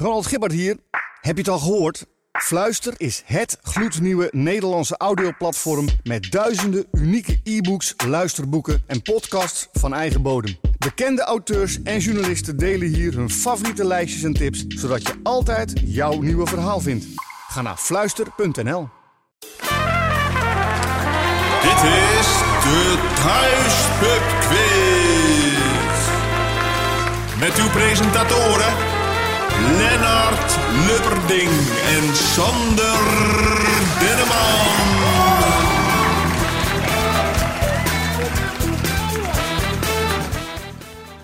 Ronald Gibbard hier. Heb je het al gehoord? Fluister is het gloednieuwe Nederlandse audioplatform met duizenden unieke e-books, luisterboeken en podcasts van eigen bodem. Bekende auteurs en journalisten delen hier hun favoriete lijstjes en tips, zodat je altijd jouw nieuwe verhaal vindt. Ga naar fluister.nl. Dit is de Thuispub Quiz. Met uw presentatoren Lennart Lubberding en Sander Denneman.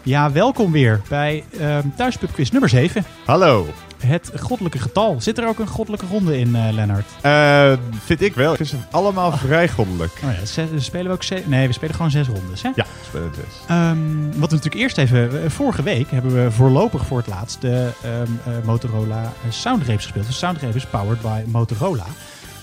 Ja, welkom weer bij ehm Thuispub Quiz nummer 7. Hallo. Het goddelijke getal. Zit er ook een goddelijke ronde in, eh Lennart? Eh, vind ik wel. Het is allemaal vrij goddelijk. Oh ja, zes- we spelen we ook ze- Nee, we spelen gewoon zes rondes, hè? Ja, spelen het dus. Ehm, wat we natuurlijk eerst even... Vorige week hebben we voorlopig voor het laatst de ehm, eh, Motorola Soundgrapes gespeeld. De Soundgrapes is powered by Motorola.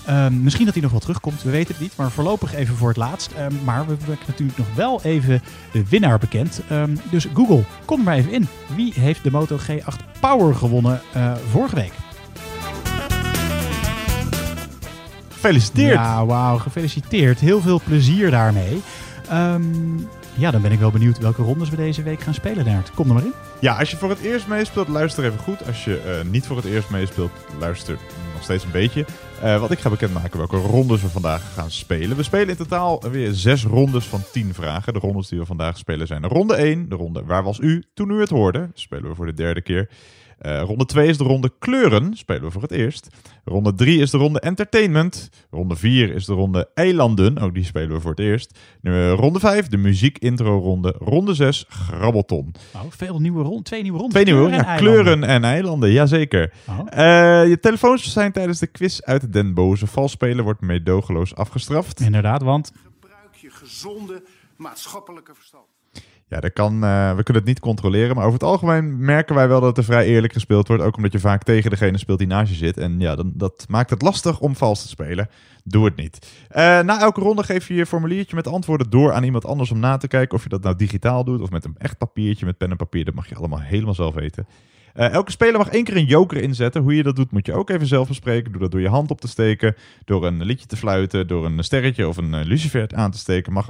Ehm, misschien dat hij nog wel terugkomt, we weten het niet. Maar voorlopig even voor het laatst. Ehm, maar we maken natuurlijk nog wel even de winnaar bekend. Ehm, dus Google, kom er maar even in. Wie heeft de Moto G8 Power gewonnen eh, vorige week? Gefeliciteerd. Ja, wauw, gefeliciteerd. Heel veel plezier daarmee. Ja, dan ben ik wel benieuwd welke rondes we deze week gaan spelen, Lennart. Kom er maar in. Ja, als je voor het eerst meespeelt, luister even goed. Als je eh, niet voor het eerst meespeelt, luister nog steeds een beetje. Eh wat ik ga bekendmaken welke rondes we vandaag gaan spelen. We spelen in totaal weer zes rondes van tien vragen. De rondes die we vandaag spelen zijn de ronde 1. De ronde Waar was u toen u het hoorde? Spelen we voor de derde keer. Eh, ronde 2 is de ronde kleuren, spelen we voor het eerst. Ronde 3 is de ronde entertainment. Ronde 4 is de ronde eilanden, ook die spelen we voor het eerst. Nu, eh, ronde 5, de muziek intro ronde. Ronde 6, grabbelton. Nou, veel nieuwe rondes. Twee nieuwe rondes. Twee nieuwe, Kleuren ja, en eilanden. kleuren en eilanden, jazeker. Oh. Eh, je telefoons zijn tijdens de quiz uit den boze. Vals spelen wordt meedogenloos afgestraft. Inderdaad, want Gebruik je gezonde maatschappelijke verstand. Ja, dat kan, eh, we kunnen het niet controleren. Maar over het algemeen merken wij wel dat er vrij eerlijk gespeeld wordt. Ook omdat je vaak tegen degene speelt die naast je zit. En ja, dan, dat maakt het lastig om vals te spelen. Doe het niet. Eh, na elke ronde geef je je formuliertje met antwoorden door aan iemand anders om na te kijken. Of je dat nou digitaal doet of met een echt papiertje met pen en papier. Dat mag je allemaal helemaal zelf weten. Eh, elke speler mag één keer een joker inzetten. Hoe je dat doet moet je ook even zelf bespreken. Doe dat door je hand op te steken, door een liedje te fluiten, door een sterretje of een lucifer aan te steken. Mag,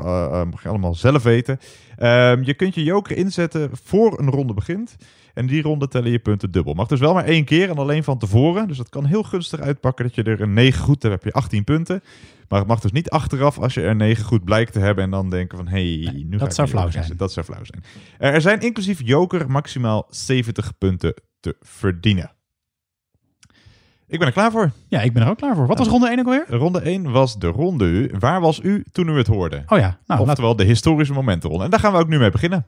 mag je allemaal zelf weten. Ehm, je kunt je joker inzetten voor een ronde begint. En die ronde tellen je punten dubbel. Mag dus wel maar één keer en alleen van tevoren. Dus dat kan heel gunstig uitpakken dat je er een 9 goed hebt, heb je 18 punten. Maar het mag dus niet achteraf als je er 9 goed blijkt te hebben en dan denken van hé, hey, nu ga ik zou flauw zijn. Dat zou flauw zijn. Er zijn inclusief joker maximaal 70 punten te verdienen. Ik ben er klaar voor. ja, ik ben er ook klaar voor. Wat was ronde 1 ook alweer? Ronde 1 was de ronde u. Waar was u toen u het hoorde? Oh ja, nou, Oftewel de historische momentenronde. En daar gaan we ook nu mee beginnen.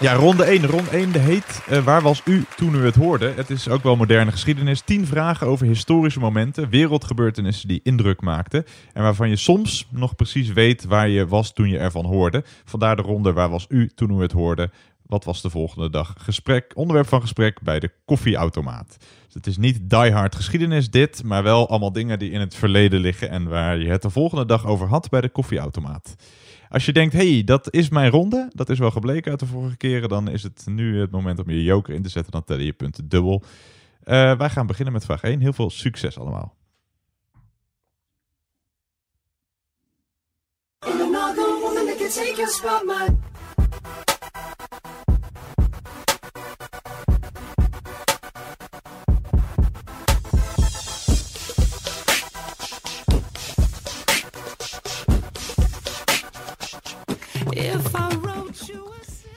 Ja, ronde 1. Ronde 1 de heet eh, Waar was u toen u het hoorde? Het is ook wel moderne geschiedenis. 10 vragen over historische momenten, wereldgebeurtenissen die indruk maakten. En waarvan je soms nog precies weet waar je was toen je ervan hoorde. Vandaar de ronde Waar was u toen u het hoorde? Wat was de volgende dag? Gesprek, onderwerp van gesprek bij de koffieautomaat. Dus het is niet die hard geschiedenis dit, maar wel allemaal dingen die in het verleden liggen en waar je het de volgende dag over had bij de koffieautomaat. Als je denkt, hey, dat is mijn ronde, dat is wel gebleken uit de vorige keren, dan is het nu het moment om je joker in te zetten, dan tellen je punten dubbel. Eh, wij gaan beginnen met vraag 1. Heel veel succes allemaal.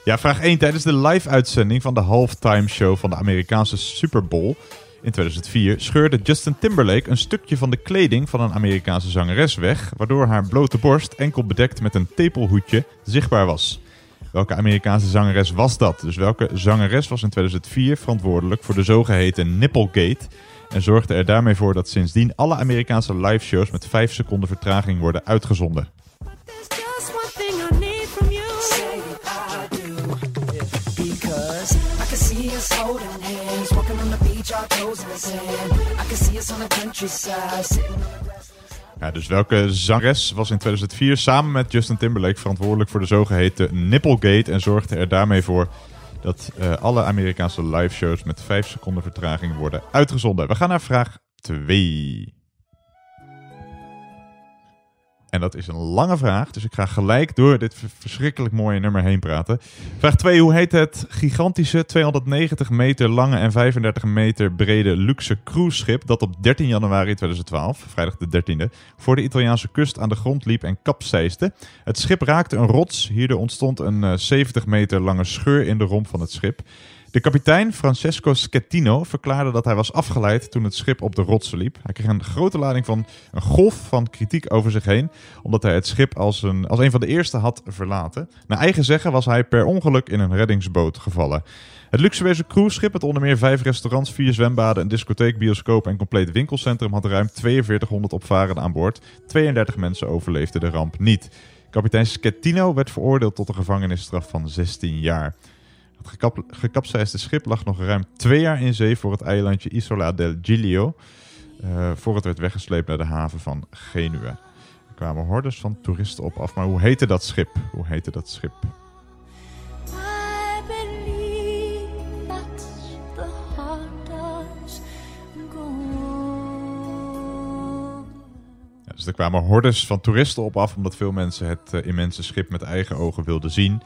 Ja, vraag 1. Tijdens de live-uitzending van de halftime show van de Amerikaanse Super Bowl in 2004 scheurde Justin Timberlake een stukje van de kleding van een Amerikaanse zangeres weg, waardoor haar blote borst enkel bedekt met een tepelhoedje zichtbaar was. Welke Amerikaanse zangeres was dat? Dus welke zangeres was in 2004 verantwoordelijk voor de zogeheten Nipplegate en zorgde er daarmee voor dat sindsdien alle Amerikaanse live-shows met 5 seconden vertraging worden uitgezonden? Dus welke zangeres was in 2004 samen met Justin Timberlake verantwoordelijk voor de zogeheten Nipplegate en zorgde er daarmee voor dat eh, alle Amerikaanse live shows met 5 seconden vertraging worden uitgezonden? We gaan naar vraag 2. En dat is een lange vraag, dus ik ga gelijk door dit verschrikkelijk mooie nummer heen praten. Vraag 2. Hoe heet het gigantische 290 meter lange en 35 meter brede luxe cruiseschip dat op 13 januari 2012, vrijdag de 13e, voor de Italiaanse kust aan de grond liep en kapseisde? Het schip raakte een rots. Hierdoor ontstond een eh, 70 meter lange scheur in de romp van het schip. De kapitein Francesco Schettino verklaarde dat hij was afgeleid toen het schip op de rotsen liep. Hij kreeg een grote lading van een golf van kritiek over zich heen, omdat hij het schip als een, als een van de eerste had verlaten. Naar eigen zeggen was hij per ongeluk in een reddingsboot gevallen. Het luxueuze cruiseschip, met onder meer vijf restaurants, vier zwembaden, een discotheek, bioscoop en compleet winkelcentrum, had ruim 4200 opvarenden aan boord. 32 mensen overleefden de ramp niet. Kapitein Schettino werd veroordeeld tot een gevangenisstraf van 16 jaar. Het gekap, gekapseisde schip lag nog ruim twee jaar in zee voor het eilandje Isola del Giglio. eh, voor het werd weggesleept naar de haven van Genua. Er kwamen hordes van toeristen op af. Maar hoe heette dat schip? Hoe heette dat schip? Dus er kwamen hordes van toeristen op af. Omdat veel mensen het eh, immense schip met eigen ogen wilden zien.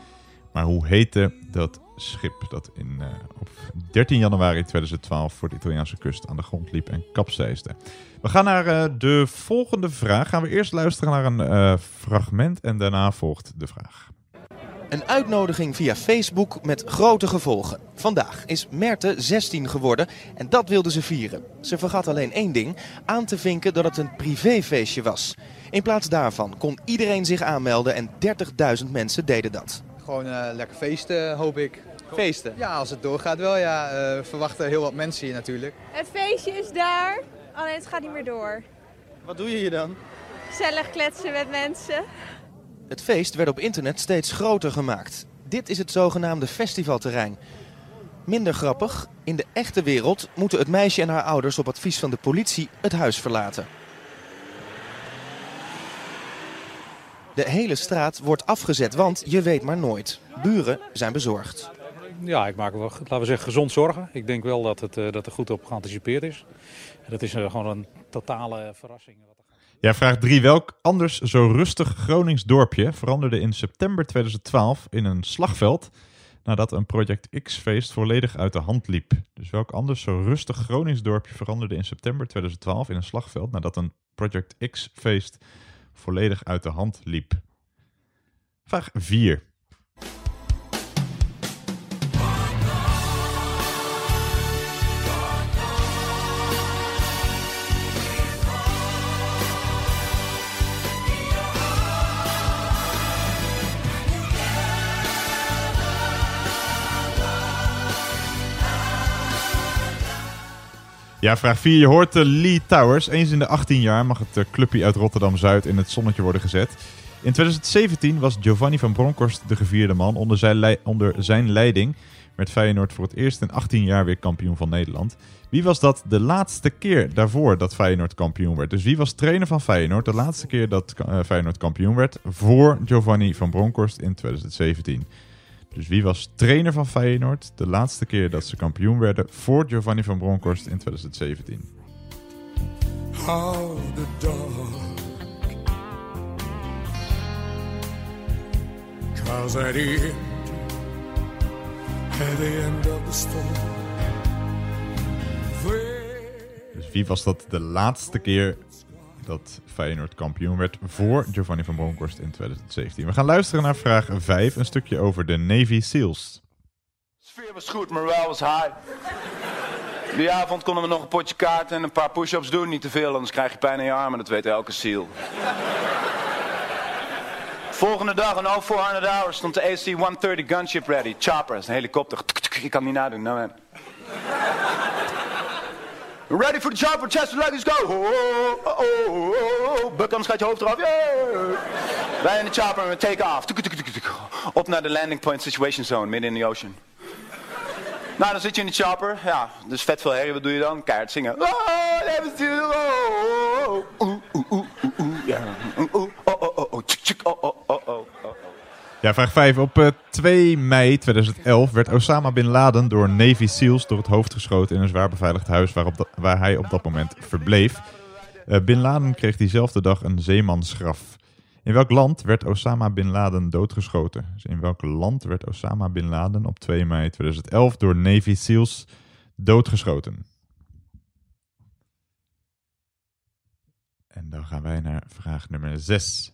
Maar hoe heette dat schip dat in, eh, op 13 januari 2012 voor de Italiaanse kust aan de grond liep en kapseisde? We gaan naar eh, de volgende vraag. Gaan we eerst luisteren naar een eh, fragment en daarna volgt de vraag. Een uitnodiging via Facebook met grote gevolgen. Vandaag is Merte 16 geworden en dat wilde ze vieren. Ze vergat alleen één ding, aan te vinken dat het een privéfeestje was. In plaats daarvan kon iedereen zich aanmelden en 30.000 mensen deden dat. Gewoon eh, lekker feesten, hoop ik. Feesten. Ja, als het doorgaat wel, ja. Eh, we verwachten heel wat mensen hier natuurlijk. Het feestje is daar, alleen het gaat niet meer door. Wat doe je hier dan? Gezellig kletsen met mensen. Het feest werd op internet steeds groter gemaakt. Dit is het zogenaamde festivalterrein. Minder grappig, in de echte wereld moeten het meisje en haar ouders op advies van de politie het huis verlaten. De hele straat wordt afgezet, want je weet maar nooit. Buren zijn bezorgd. Ja, ik maak me wel, laten we zeggen, gezond zorgen. Ik denk wel dat, het, eh, dat er goed op geanticipeerd is. Dat is eh, gewoon een totale verrassing. Ja, vraag 3. Welk anders zo rustig Gronings dorpje veranderde in september 2012 in een slagveld nadat een Project X-feest volledig uit de hand liep? Dus welk anders zo rustig Gronings dorpje veranderde in september 2012 in een slagveld nadat een Project X-feest volledig uit de hand liep? Vraag 4. Ja, vraag 4. Je hoort de Lee Towers. Eens in de 18 jaar mag het eh, clubje uit Rotterdam-Zuid in het zonnetje worden gezet. In 2017 was Giovanni van Bronckhorst de gevierde man. Onder zijn, onder zijn leiding werd Feyenoord voor het eerst in 18 jaar weer kampioen van Nederland. Wie was dat de laatste keer daarvoor dat Feyenoord kampioen werd? Dus wie was trainer van Feyenoord de laatste keer dat eh, Feyenoord kampioen werd voor Giovanni van Bronckhorst in 2017? Dus wie was trainer van Feyenoord de laatste keer dat ze kampioen werden voor Giovanni van Bronckhorst in 2017? How the dark Cause at the end At the end of the storm Dus wie was dat de laatste keer dat Feyenoord kampioen werd voor Giovanni van Bronckhorst in 2017? We gaan luisteren naar vraag 5, een stukje over de Navy SEALs. sfeer was goed, morale was high. Die avond konden we nog een potje kaarten en een paar push-ups doen. Niet te veel, anders krijg je pijn in je armen. Dat weet elke ziel. Volgende dag, een 0400 hours, stond de AC-130 gunship ready. Chopper, dat is een helikopter. Ik kan niet nadoen, nou man. Ready for the chopper, chest and legs, go! Oh, oh, oh, oh, oh. Buk, anders gaat je hoofd eraf. Yeah. Wij in de chopper en we take off. Op naar de landing point situation zone, midden in de ocean. Nou, dan zit je in de chopper. Ja, dus vet veel herrie. Wat doe je dan? Keihard zingen. Oh, Ja, vraag 5. Op eh, 2 mei 2011 werd Osama Bin Laden door Navy SEALs door het hoofd geschoten in een zwaar beveiligd huis waar hij op dat moment verbleef. Eh, Bin Laden kreeg diezelfde dag een zeemansgraf. In welk land werd Osama Bin Laden doodgeschoten? Dus in welk land werd Osama Bin Laden op 2 mei 2011 door Navy SEALs doodgeschoten? En dan gaan wij naar vraag nummer 6.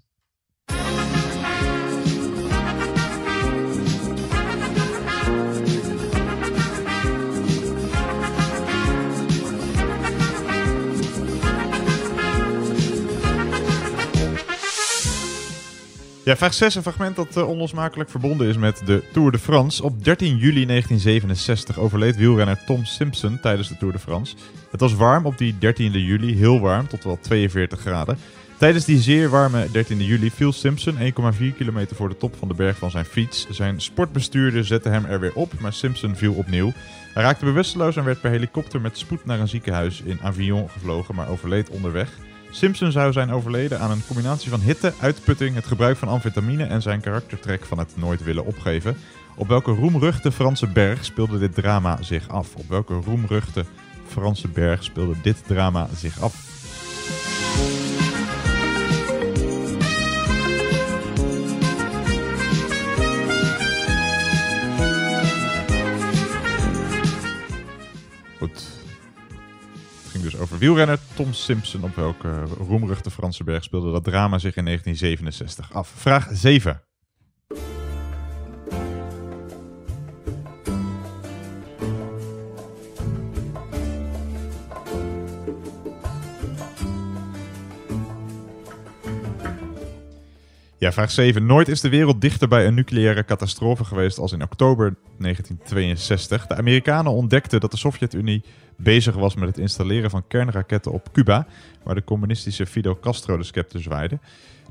Ja, vraag 6, een fragment dat eh, onlosmakelijk verbonden is met de Tour de France. Op 13 juli 1967 overleed wielrenner Tom Simpson tijdens de Tour de France. Het was warm op die 13 juli, heel warm, tot wel 42 graden. Tijdens die zeer warme 13 juli viel Simpson 1,4 kilometer voor de top van de berg van zijn fiets. Zijn sportbestuurder zette hem er weer op, maar Simpson viel opnieuw. Hij raakte bewusteloos en werd per helikopter met spoed naar een ziekenhuis in Avignon gevlogen, maar overleed onderweg. Simpson zou zijn overleden aan een combinatie van hitte, uitputting, het gebruik van amfetamine en zijn karaktertrek van het nooit willen opgeven. Op welke roemruchte Franse berg speelde dit drama zich af? Op welke roemruchte Franse berg speelde dit drama zich af? Goed. Dus over wielrenner Tom Simpson. Op welke roemruchte Franse berg speelde dat drama zich in 1967 af? Vraag 7. Ja, vraag 7. Nooit is de wereld dichter bij een nucleaire catastrofe geweest als in oktober 1962. De Amerikanen ontdekten dat de Sovjet-Unie bezig was met het installeren van kernraketten op Cuba, waar de communistische Fidel Castro de scepter zwaaide.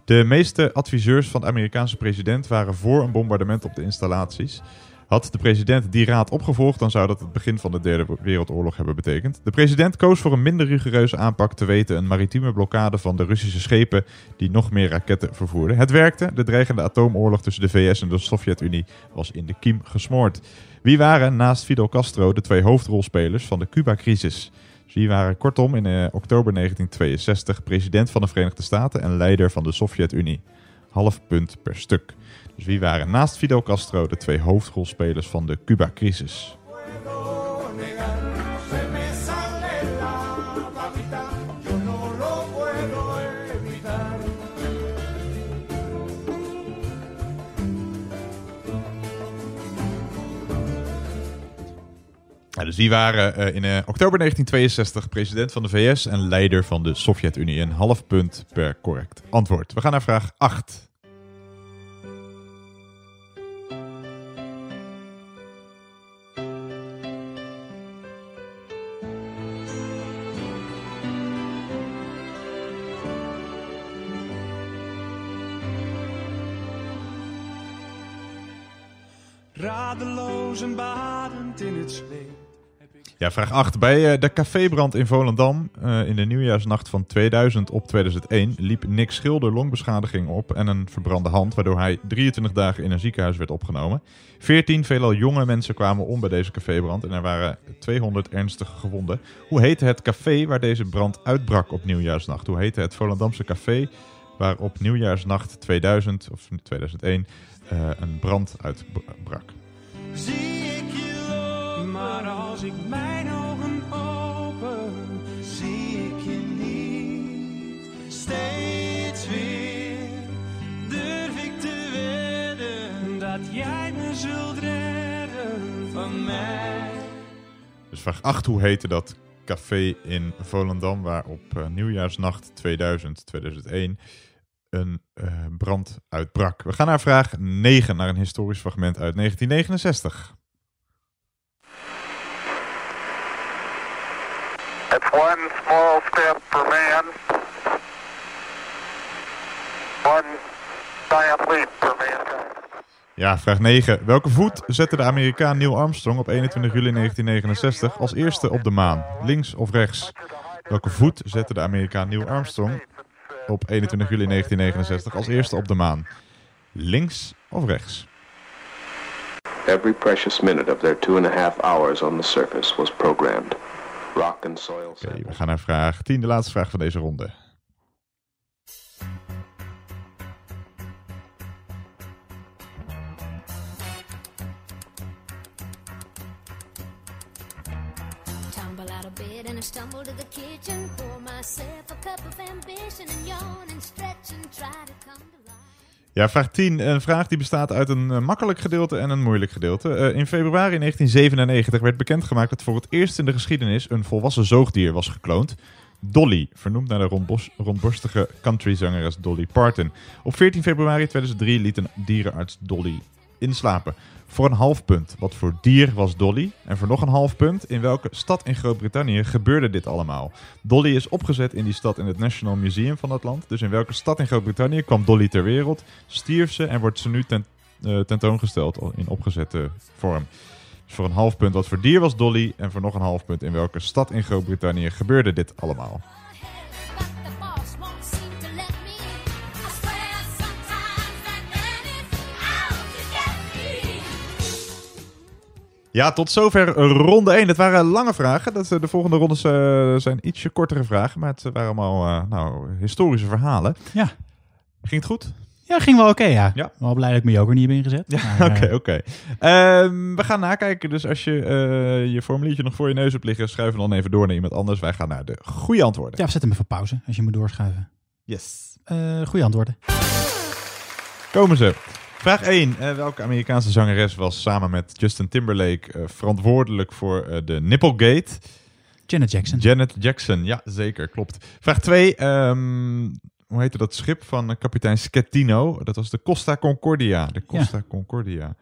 De meeste adviseurs van de Amerikaanse president waren voor een bombardement op de installaties. Had de president die raad opgevolgd, dan zou dat het begin van de Derde Wereldoorlog hebben betekend. De president koos voor een minder rigoureuze aanpak, te weten een maritieme blokkade van de Russische schepen die nog meer raketten vervoerden. Het werkte, de dreigende atoomoorlog tussen de VS en de Sovjet-Unie was in de kiem gesmoord. Wie waren naast Fidel Castro de twee hoofdrolspelers van de Cuba-crisis? Wie waren kortom in eh, oktober 1962 president van de Verenigde Staten en leider van de Sovjet-Unie? Half punt per stuk. Dus wie waren naast Fidel Castro de twee hoofdrolspelers van de Cuba-crisis? Ja, dus die waren eh, in eh, oktober 1962 president van de VS en leider van de Sovjet-Unie. Een half punt per correct antwoord. We gaan naar vraag 8. Ja, vraag 8. Bij eh, de cafébrand in Volendam eh, in de nieuwjaarsnacht van 2000 op 2001 liep Nick Schilder longbeschadiging op en een verbrande hand, waardoor hij 23 dagen in een ziekenhuis werd opgenomen. 14 veelal jonge mensen kwamen om bij deze cafébrand en er waren 200 ernstige gewonden. Hoe heette het café waar deze brand uitbrak op nieuwjaarsnacht? Hoe heette het Volendamse café waar op nieuwjaarsnacht 2000 of 2001 eh, een brand uitbrak? Zie ik maar als ik mijn ogen open, zie ik je niet. Steeds weer durf ik te wedden dat jij me zult redden van mij. Dus vraag 8, hoe heette dat café in Volendam waar op eh, nieuwjaarsnacht 2000-2001 een eh, brand uitbrak? We gaan naar vraag 9, naar een historisch fragment uit 1969. It's one small step for man, one giant leap for mankind. Ja, vraag 9. Welke voet zette de Amerikaan Neil Armstrong op 21 juli 1969 als eerste op de maan? Links of rechts? Welke voet zette de Amerikaan Neil Armstrong op 21 juli 1969 als eerste op de maan? Links of rechts? Every precious minute of their two and a half hours on the surface was programmed. Rock and soil Oké, we gaan naar vraag 10, de laatste vraag van deze ronde. Stumble to the kitchen. Pour myself a cup of ambition and yawn and stretch and try to come to. Ja, vraag 10. Een vraag die bestaat uit een eh, makkelijk gedeelte en een moeilijk gedeelte. Eh, in februari 1997 werd bekendgemaakt dat voor het eerst in de geschiedenis een volwassen zoogdier was gekloond. Dolly, vernoemd naar de rondbos- rondborstige countryzangeres Dolly Parton. Op 14 februari 2003 liet een dierenarts Dolly inslapen. Voor een half punt. Wat voor dier was Dolly? En voor nog een half punt. In welke stad in Groot-Brittannië gebeurde dit allemaal? Dolly is opgezet in die stad in het National Museum van dat land. Dus in welke stad in Groot-Brittannië kwam Dolly ter wereld? Stierf ze en wordt ze nu ten, eh, tentoongesteld in opgezette vorm? Dus voor een half punt. Wat voor dier was Dolly? En voor nog een half punt. In welke stad in Groot-Brittannië gebeurde dit allemaal? Ja, tot zover ronde 1. Het waren lange vragen. Dat, eh, de volgende rondes eh, zijn ietsje kortere vragen. Maar het waren allemaal eh, nou, historische verhalen. Ja. Ging het goed? Ja, ging wel oké, ja. Ja. Wel blij dat ik mijn joker niet heb ingezet. Ja, oké, eh, oké. Ehm, we gaan nakijken. Dus als je eh, je formuliertje nog voor je neus hebt liggen, schuif hem dan even door naar iemand anders. Wij gaan naar de goede antwoorden. ja, zet hem even pauze als je moet doorschuiven. Yes. Eh goeie antwoorden. Komen ze. Vraag 1. Eh, welke Amerikaanse zangeres was samen met Justin Timberlake eh, verantwoordelijk voor eh, de Nipplegate? Janet Jackson. Janet Jackson, ja, zeker, klopt. Vraag 2. ehm, hoe heette dat schip van kapitein Schettino? Dat was de Costa Concordia. De Costa Concordia. Ja,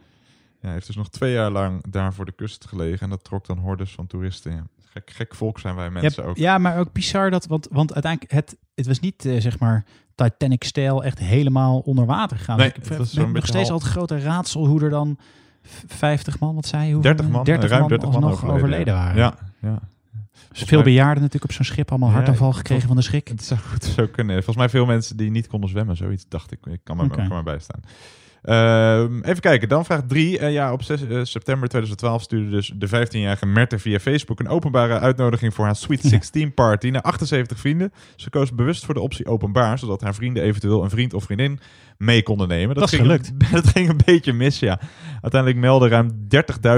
hij heeft dus nog twee jaar lang daar voor de kust gelegen. En dat trok dan hordes van toeristen. Ja. Gek, gek volk zijn wij mensen ook. Ja, maar ook bizar dat, want, want uiteindelijk, het, het was niet eh, zeg maar Titanic-stijl echt helemaal onder water gegaan. Nee, ik het heb nog steeds al het grote raadsel hoe er dan v- 50 man, wat zei je? Hoeveel- 30 man, 30 ruim man 30 man alsnog overleden, waren. Ja, ja. Dus veel bejaarden natuurlijk op zo'n schip, allemaal hartaanval Ja, gekregen van de schrik. Het zou goed zo kunnen. Volgens mij veel mensen die niet konden zwemmen, zoiets dacht ik. Ik kan me Oké. kan maar bijstaan. Ehm, even kijken, dan vraag 3. ja, op 6 eh, september 2012 stuurde dus de 15-jarige Merte via Facebook een openbare uitnodiging voor haar Sweet 16 party naar 78 vrienden. Ze koos bewust voor de optie openbaar, zodat haar vrienden eventueel een vriend of vriendin mee konden nemen. Dat ging, gelukt. dat ging een beetje mis, ja. Uiteindelijk meldden ruim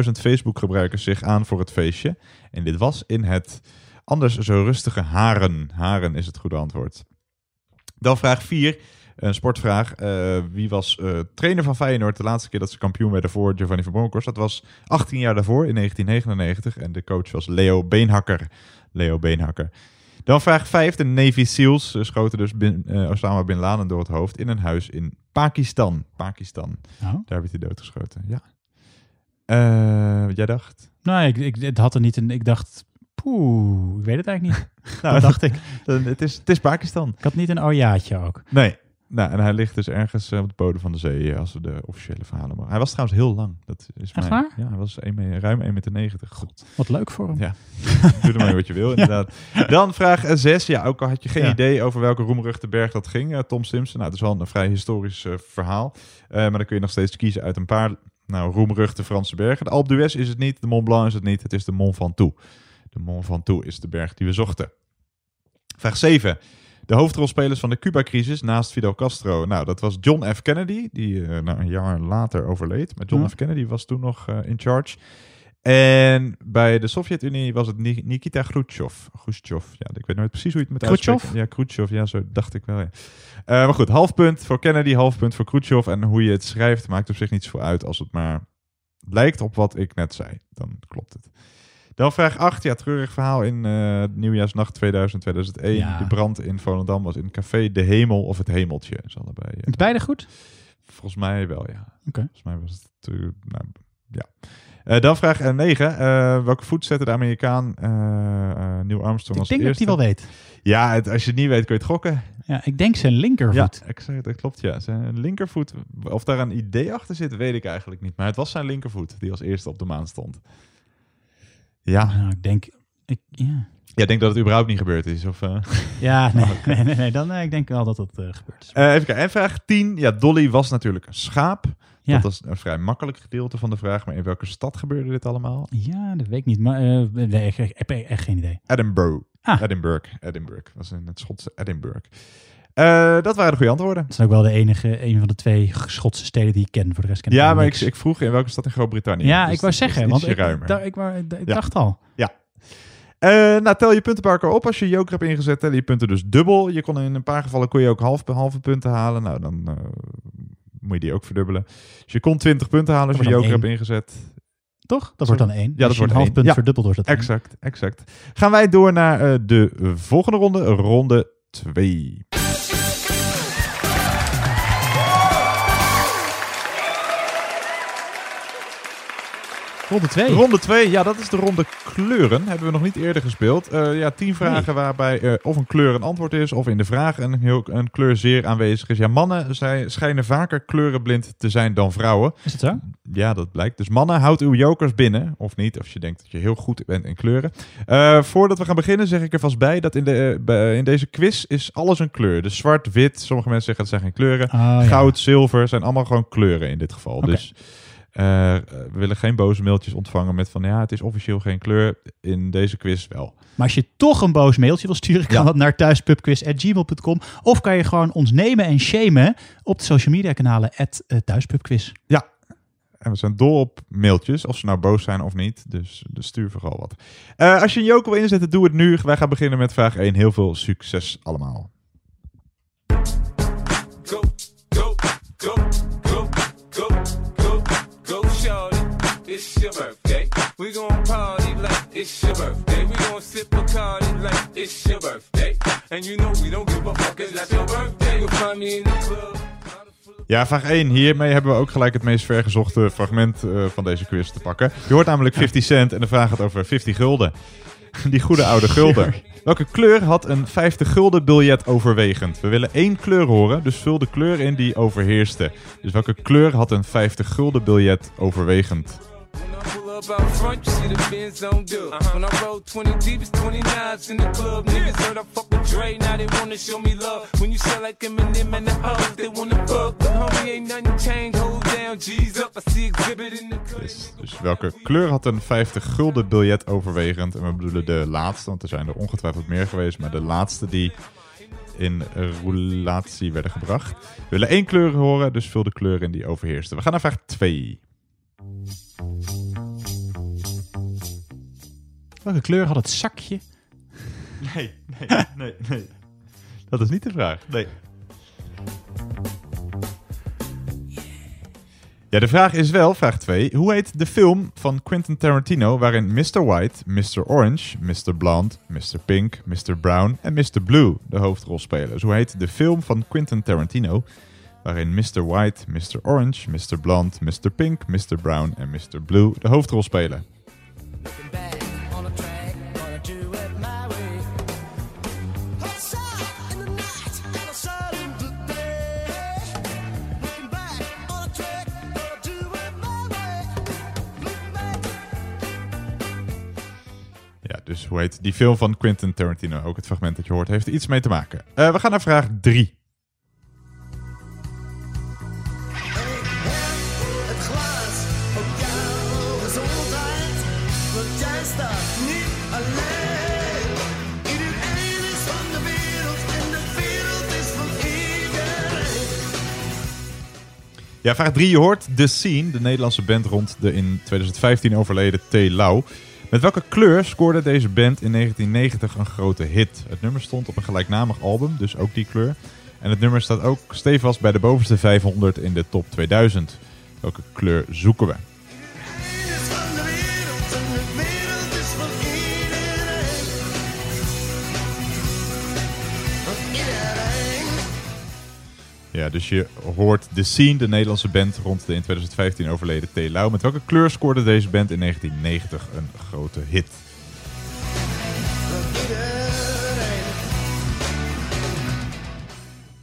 30.000 Facebook-gebruikers zich aan voor het feestje. En dit was in het anders zo rustige Haren. Haren is het goede antwoord. Dan vraag 4. Een sportvraag. Eh, wie was eh, trainer van Feyenoord de laatste keer dat ze kampioen werden voor Giovanni van Bronckhorst? Dat was 18 jaar daarvoor, in 1999. En de coach was Leo Beenhakker. Leo Beenhakker. Dan vraag 5. De Navy SEALs schoten dus bin, eh, Osama Bin Laden door het hoofd in een huis in Pakistan. Pakistan. Oh. Daar werd hij doodgeschoten, ja. Wat jij dacht? Nou, ik, ik, het had er niet een. Ik dacht, poeh, ik weet het eigenlijk niet. Nou, dat dacht ik. Dan- Het is, het is Pakistan. Ik had niet een ojaatje ook. Nee. Nou, en hij ligt dus ergens eh, op de bodem van de zee, eh, als we de officiële verhalen mogen. Hij was trouwens heel lang. Dat is Echt mijn- waar? Ja, hij was 1 me- ruim 1,90 meter. God. Wat leuk voor hem. Ja, doe ermee wat je wil, inderdaad. Dan vraag 6. Ja, ook al had je geen Ja. idee over welke roemruchte berg dat ging, eh, Tom Simpson. Nou, het is wel een vrij historisch eh, verhaal. Eh, maar dan kun je nog steeds kiezen uit een paar nou, roemruchte Franse bergen. De Alpe d'Huez is het niet, de Mont Blanc is het niet, het is de Mont Ventoux. De Mont Ventoux is de berg die we zochten. Vraag 7. De hoofdrolspelers van de Cuba-crisis naast Fidel Castro. Nou, dat was John F. Kennedy, die eh, nou, een jaar later overleed. Maar John Ja. F. Kennedy was toen nog eh, in charge. En bij de Sovjet-Unie was het Ni- Nikita Khrushchev. Khrushchev, ja, ik weet nooit precies hoe je het met Khrushchev? Ja, Khrushchev, ja, zo dacht ik wel. Ja. Eh, maar goed, half punt voor Kennedy, half punt voor Khrushchev. En hoe je het schrijft maakt op zich niet zoveel uit als het maar lijkt op wat ik net zei. Dan klopt het. Dan vraag 8. Ja, treurig verhaal in eh, nieuwjaarsnacht 2000, 2001. Ja. De brand in Volendam was in het café De Hemel of Het Hemeltje. Is allebei. Het beide goed? Volgens mij wel, ja. Oké. Volgens mij was het... eh, nou, ja. Dan vraag 9. welke voet zette de Amerikaan eh, Neil Armstrong Ik als denk dat eerste? ik die wel weet. Ja, het- als je het niet weet kun je het gokken. Ja, ik denk zijn linkervoet. Ja, het, dat klopt ja. Zijn linkervoet, of daar een idee achter zit, weet ik eigenlijk niet. Maar het was zijn linkervoet die als eerste op de maan stond. Ja. Nou, ik denk... Ik, ja. Jij denkt dat het überhaupt niet gebeurd is? Of, eh? Ja, nee, Oh, nee, nee, nee, dan eh, ik denk wel dat dat eh, gebeurd is. Even kijken. En vraag 10. Ja, Dolly was natuurlijk een schaap. Ja. Dat was een vrij makkelijk gedeelte van de vraag. Maar in welke stad gebeurde dit allemaal? Ja, dat weet ik niet. Maar nee, ik heb echt geen idee. Edinburgh. Ah. Edinburgh. Edinburgh. was in het Schotse Edinburgh. Eh, dat waren de goede antwoorden. Dat is ook wel de enige, een van de twee Schotse steden die ik ken. Voor de rest ken ik Ja, maar ik, ik vroeg in welke stad in Groot-Brittannië. Ja, Dus ik wou zeggen, want ik, ik, wou- ik Ja. dacht al. Ja. Eh, nou, tel je punten bij elkaar op. Als je joker hebt ingezet, tel je punten dus dubbel. Je kon in een paar gevallen kon je ook half, halve punten halen. Nou, dan eh, moet je die ook verdubbelen. Dus je kon 20 punten halen als je joker hebt ingezet. Toch? Dat wordt dan één. Ja, dat wordt een half punt Ja. verdubbeld, wordt dat één. Exact, exact. Gaan wij door naar de volgende ronde, ronde 2. Ronde 2. Ronde 2, ja, dat is de ronde kleuren. Hebben we nog niet eerder gespeeld. Eh, ja, tien vragen waarbij eh, of een kleur een antwoord is, of in de vraag een, heel, een kleur zeer aanwezig is. Ja, mannen zij, schijnen vaker kleurenblind te zijn dan vrouwen. Is het zo? Ja, dat blijkt. Dus mannen, houd uw jokers binnen. Of niet, als je denkt dat je heel goed bent in kleuren. Eh, voordat we gaan beginnen, zeg ik er vast bij dat in, de, in deze quiz is alles een kleur. Dus zwart, wit, sommige mensen zeggen dat zijn geen kleuren. Oh, ja. Goud, zilver, zijn allemaal gewoon kleuren in dit geval. Dus eh, we willen geen boze mailtjes ontvangen met van ja, het is officieel geen kleur. In deze quiz wel. Maar als je toch een boos mailtje wil sturen, kan Ja. dat naar thuispubquiz.gmail.com. Of kan je gewoon ons nemen en shamen op de social media kanalen at eh, thuispubquiz. Ja. En we zijn dol op mailtjes, of ze nou boos zijn of niet. Dus, dus stuur vooral wat. Eh, als je een joker wil inzetten, doe het nu. Wij gaan beginnen met vraag 1. Heel veel succes allemaal. Go, go, go, go, It's your birthday. We gon' party like it's your birthday. We gon' sip Bacardi like it's your birthday. And you know we don't give a fuck, it's not your birthday. You'll find me in the club. Ja, vraag 1. Hiermee hebben we ook gelijk het meest vergezochte fragment eh, van deze quiz te pakken. Je hoort namelijk 50 cent en de vraag gaat over 50 gulden. Die goede oude gulden. Welke kleur had een 50 gulden biljet overwegend? We willen één kleur horen, dus vul de kleur in die overheerste. Dus welke kleur had een 50 gulden biljet overwegend? Pull up out front, you see the Benz on dub. When I roll 20 deep, it's 29s in the club. Niggas heard I fuck with Dre, now they wanna show me love. When you sell like Eminem and the O's, they wanna fuck. But homie, ain't nothing changed, hold down, G's up. I see exhibit in the club. Dus welke kleur had een 50 gulden biljet overwegend? En we bedoelen de laatste, want er zijn er ongetwijfeld meer geweest. Maar de laatste die in roulatie werden gebracht. We willen één kleur horen, dus vul de kleur in die overheerste. We gaan naar vraag 2. Welke kleur had het zakje? Nee, nee, nee, nee. Dat is niet de vraag. Nee. Ja, de vraag is wel, vraag 2. Hoe heet de film van Quentin Tarantino waarin Mr. White, Mr. Orange, Mr. Blonde, Mr. Pink, Mr. Brown en Mr. Blue de hoofdrol spelen? Dus hoe heet de film van Quentin Tarantino waarin Mr. White, Mr. Orange, Mr. Blonde, Mr. Pink, Mr. Brown en Mr. Blue de hoofdrol spelen? Dus hoe heet die film van Quentin Tarantino? Ook het fragment dat je hoort heeft er iets mee te maken. Eh, we gaan naar vraag 3. Het glas op jouw gezondheid. Want jij staat niet alleen. Iedereen is van de wereld en de wereld is van iedereen. Ja, vraag 3. Je hoort The Scene, de Nederlandse band rond de in 2015 overleden T. Lau. Met welke kleur scoorde deze band in 1990 een grote hit? Het nummer stond op een gelijknamig album, dus ook die kleur. En het nummer staat ook stevast bij de bovenste 500 in de top 2000. Welke kleur zoeken we? Ja, dus je hoort The Scene, de Nederlandse band rond de in 2015 overleden T. Lau. Met welke kleur scoorde deze band in 1990 een grote hit?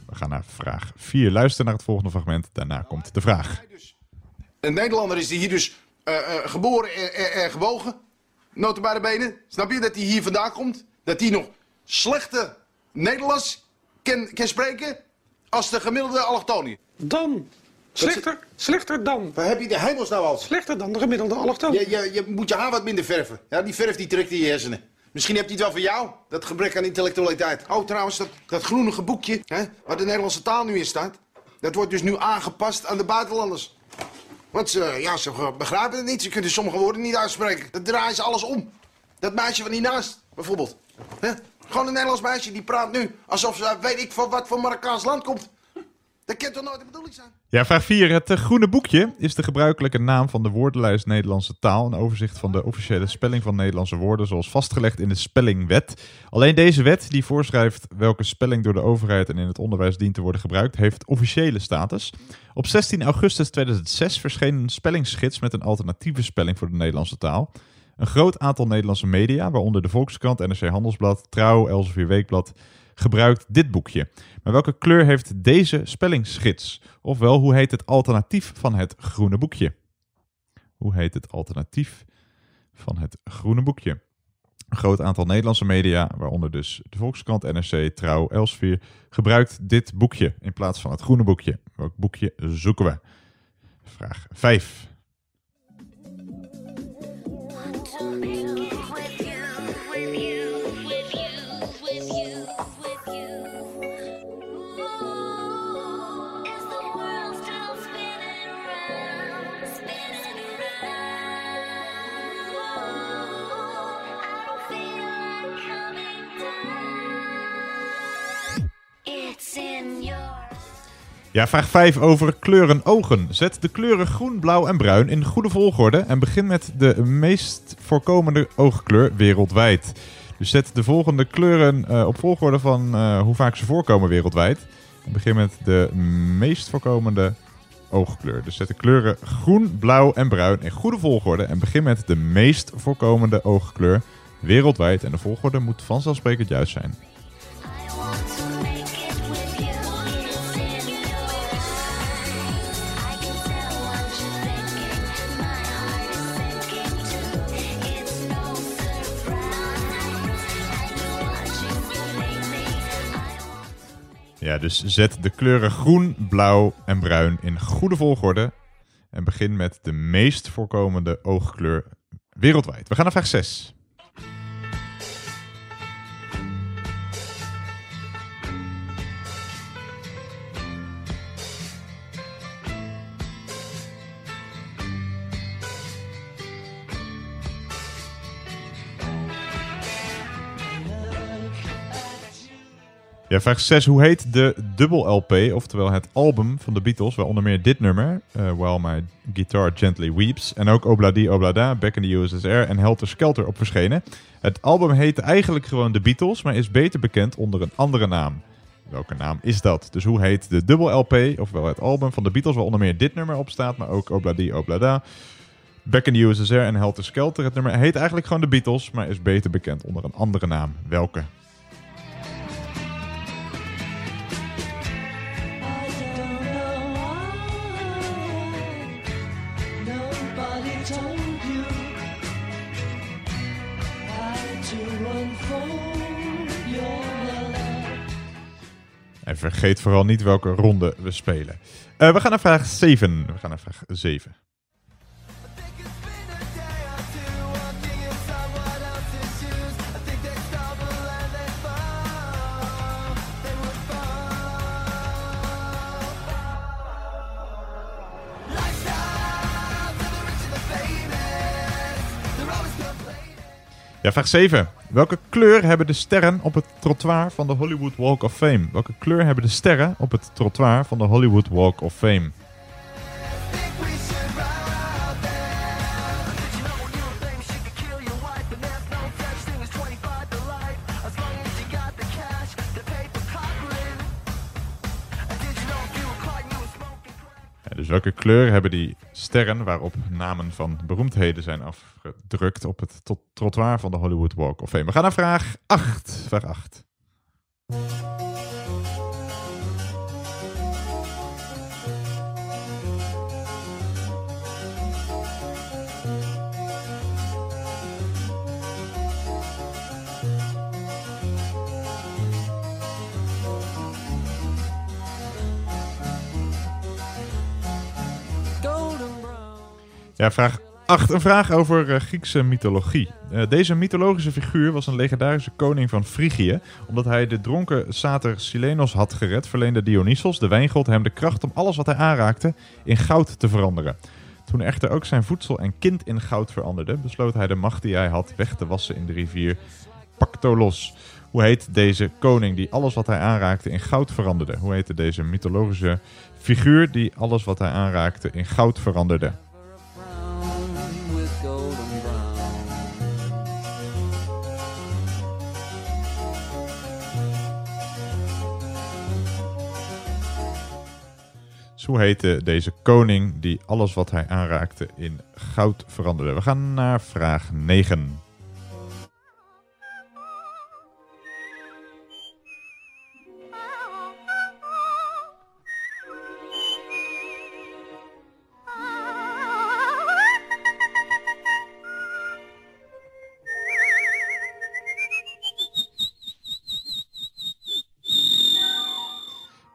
We gaan naar vraag 4. Luister naar het volgende fragment. Daarna komt de vraag. Een Nederlander is die hier dus eh, eh, geboren en, en, en gewogen. Notabene benen. Snap je dat hij hier vandaan komt? dat die nog slechter Nederlands kan spreken als de gemiddelde allochtonie. Dan. Slechter, slechter dan. Waar heb je de hemels nou al? Slechter dan de gemiddelde allochtoon. Je, je, je moet je haar wat minder verven. Ja, die verf die trekt in je hersenen. Misschien hebt hij het wel van jou, dat gebrek aan intellectualiteit. Oh, trouwens, dat, dat groenige boekje, hè, waar de Nederlandse taal nu in staat... dat wordt dus nu aangepast aan de buitenlanders. Want ze, ja, ze begrijpen het niet, ze kunnen sommige woorden niet uitspreken. Dat draaien ze alles om. Dat meisje van hiernaast, bijvoorbeeld. Hè? Gewoon een Nederlands meisje, die praat nu alsof ze weet ik van wat voor Marokkaans land komt. Dat kan toch nooit de bedoeling zijn? Ja, vraag 4. Het eh, groene boekje is de gebruikelijke naam van de woordenlijst Nederlandse taal. Een overzicht van de officiële spelling van Nederlandse woorden, zoals vastgelegd in de spellingwet. Alleen deze wet, die voorschrijft welke spelling door de overheid en in het onderwijs dient te worden gebruikt, heeft officiële status. Op 16 augustus 2006 verscheen een spellingsgids met een alternatieve spelling voor de Nederlandse taal. Een groot aantal Nederlandse media, waaronder de Volkskrant, NRC Handelsblad, Trouw, Elsevier Weekblad, gebruikt dit boekje. Maar welke kleur heeft deze spellingsgids? Ofwel, hoe heet het alternatief van het groene boekje? Hoe heet het alternatief van het groene boekje? Een groot aantal Nederlandse media, waaronder dus de Volkskrant, NRC, Trouw, Elsevier, gebruikt dit boekje in plaats van het groene boekje. Welk boekje zoeken we? Vraag 5. Ja, vraag 5 over kleuren ogen. Zet de kleuren groen, blauw en bruin in goede volgorde en begin met de meest voorkomende oogkleur wereldwijd. Dus zet de volgende kleuren eh, op volgorde van eh, hoe vaak ze voorkomen wereldwijd. En begin met de meest voorkomende oogkleur. Dus zet de kleuren groen, blauw en bruin in goede volgorde en begin met de meest voorkomende oogkleur wereldwijd. En de volgorde moet vanzelfsprekend juist zijn. Ja, dus zet de kleuren groen, blauw en bruin in goede volgorde. En begin met de meest voorkomende oogkleur wereldwijd. We gaan naar vraag 6. Ja, vraag 6. Hoe heet de dubbel LP, oftewel het album van de Beatles, waar onder meer dit nummer, eh, While My Guitar Gently Weeps, en ook Obladi Oblada, Back in the USSR en Helter Skelter op verschenen. Het album heette eigenlijk gewoon de Beatles, maar is beter bekend onder een andere naam. Welke naam is dat? Dus hoe heet de dubbel LP, ofwel het album van de Beatles, waar onder meer dit nummer op staat, maar ook Obladi Oblada, Back in the USSR en Helter Skelter. Het nummer heet eigenlijk gewoon de Beatles, maar is beter bekend onder een andere naam. Welke? Vergeet vooral niet welke ronde we spelen. Eh, we gaan naar vraag 7. We gaan naar vraag 7. Ja, vraag 7. Welke kleur hebben de sterren op het trottoir van de Hollywood Walk of Fame? Welke kleur hebben de sterren op het trottoir van de Hollywood Walk of Fame? Welke kleur hebben die sterren waarop namen van beroemdheden zijn afgedrukt op het trottoir van de Hollywood Walk of Fame? We gaan naar vraag 8. Vraag 8. Ja, vraag 8. Een vraag over eh, Griekse mythologie. Eh, deze mythologische figuur was een legendarische koning van Frigië. Omdat hij de dronken sater Silenos had gered, verleende Dionysos, de wijngod, hem de kracht om alles wat hij aanraakte in goud te veranderen. Toen echter ook zijn voedsel en kind in goud veranderde, besloot hij de macht die hij had weg te wassen in de rivier Pactolos. Hoe heet deze koning die alles wat hij aanraakte in goud veranderde? Hoe heette deze mythologische figuur die alles wat hij aanraakte in goud veranderde? Hoe heette deze koning die alles wat hij aanraakte in goud veranderde? We gaan naar vraag 9.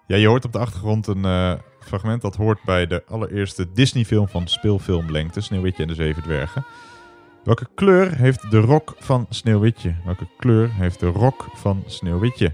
Ja, je hoort op de achtergrond een eh, fragment dat hoort bij de allereerste Disney-film van speelfilmlengte, Sneeuwwitje en de Zeven Dwergen. Welke kleur heeft de rok van Sneeuwwitje? Welke kleur heeft de rok van Sneeuwwitje?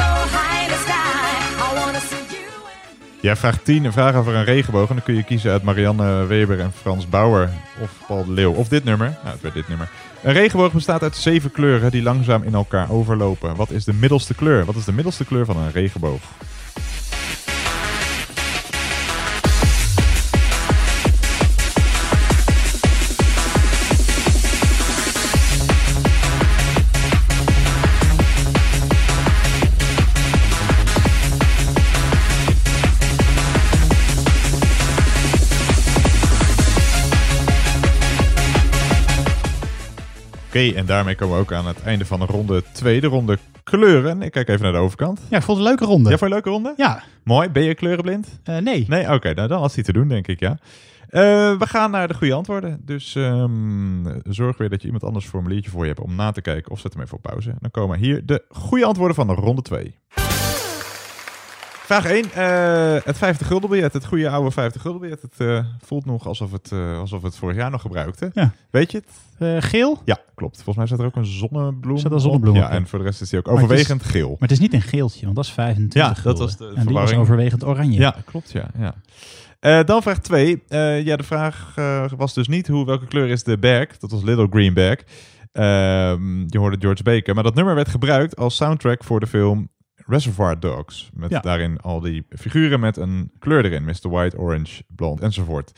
Ja, vraag 10, een vraag over een regenboog. En dan kun je kiezen uit Marianne Weber en Frans Bauer of Paul Leeuw. Of dit nummer. Nou, het werd dit nummer. Een regenboog bestaat uit zeven kleuren die langzaam in elkaar overlopen. Wat is de middelste kleur? Wat is de middelste kleur van een regenboog? Oké, en daarmee komen we ook aan het einde van de ronde 2, de ronde kleuren. Ik kijk even naar de overkant. Ja, ik vond het een leuke ronde. Ja, vond je een leuke ronde? Ja. Mooi. Ben je kleurenblind? Eh, nee. Nee, oké. nou, dan was die te doen, denk ik, ja. Eh, we gaan naar de goede antwoorden. Dus ehm, zorg weer dat je iemand anders een formuliertje voor je hebt om na te kijken of zet hem even op pauze. Dan komen hier de goede antwoorden van de ronde 2. Vraag 1. eh, het 50 gulden biljet. Het goede oude 50 gulden biljet. Het eh, voelt nog alsof het, eh, alsof het vorig jaar nog gebruikten. Ja. Weet je het? Geel? Ja, klopt. Volgens mij staat er ook een zonnebloem Staat er een zonnebloem op. op, Ja, en voor de rest is die ook Maar het is- overwegend geel. Maar het is niet een geeltje, want dat is 25 Ja, dat gulden. was de En die was verwarring. overwegend oranje. Ja, klopt, ja. ja. Dan vraag 2. ja, de vraag was dus niet hoe, welke kleur is de bag. Dat was Little Green Bag. Ehm, je hoorde George Baker. Maar dat nummer werd gebruikt als soundtrack voor de film Reservoir Dogs. Met Ja. daarin al die figuren met een kleur erin. Mr. White, Orange, Blond enzovoort.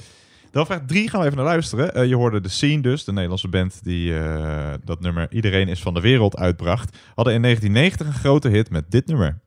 Dan vraag 3 gaan we even naar luisteren. Eh, je hoorde de Scene dus, de Nederlandse band die eh, dat nummer Iedereen is van de wereld uitbracht. Hadden in 1990 een grote hit met dit nummer.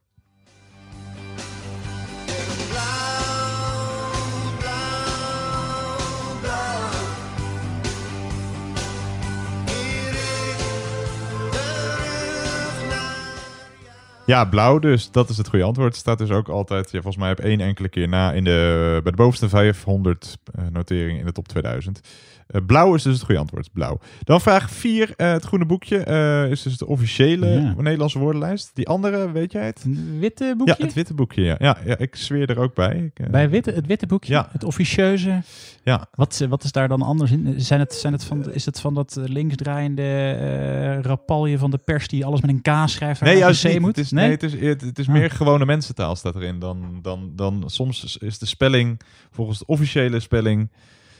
Ja, blauw dus. Dat is het goede antwoord. Staat dus ook altijd, ja, volgens mij op één enkele keer na in de, bij de bovenste 500 eh, noteringen in de top 2000. Eh, blauw is dus het goede antwoord. Blauw. Dan vraag 4. het groene boekje eh, is dus de officiële Ja. Nederlandse woordenlijst. Die andere, weet jij het? Een witte boekje? Ja, het witte boekje. Ja, ja, ja ik zweer er ook bij. Ik, eh, Bij witte, het witte boekje? Ja. Het officieuze? Ja. Wat, wat is daar dan anders in? Zijn het, zijn het van, is het van dat eh, linksdraaiende eh rapalje van de pers die alles met een K schrijft? Nee, juist C niet. moet? Het is, nee? nee? het is, het, het is Ah. meer gewone mensentaal staat erin. Dan, dan, dan soms is de spelling volgens de officiële spelling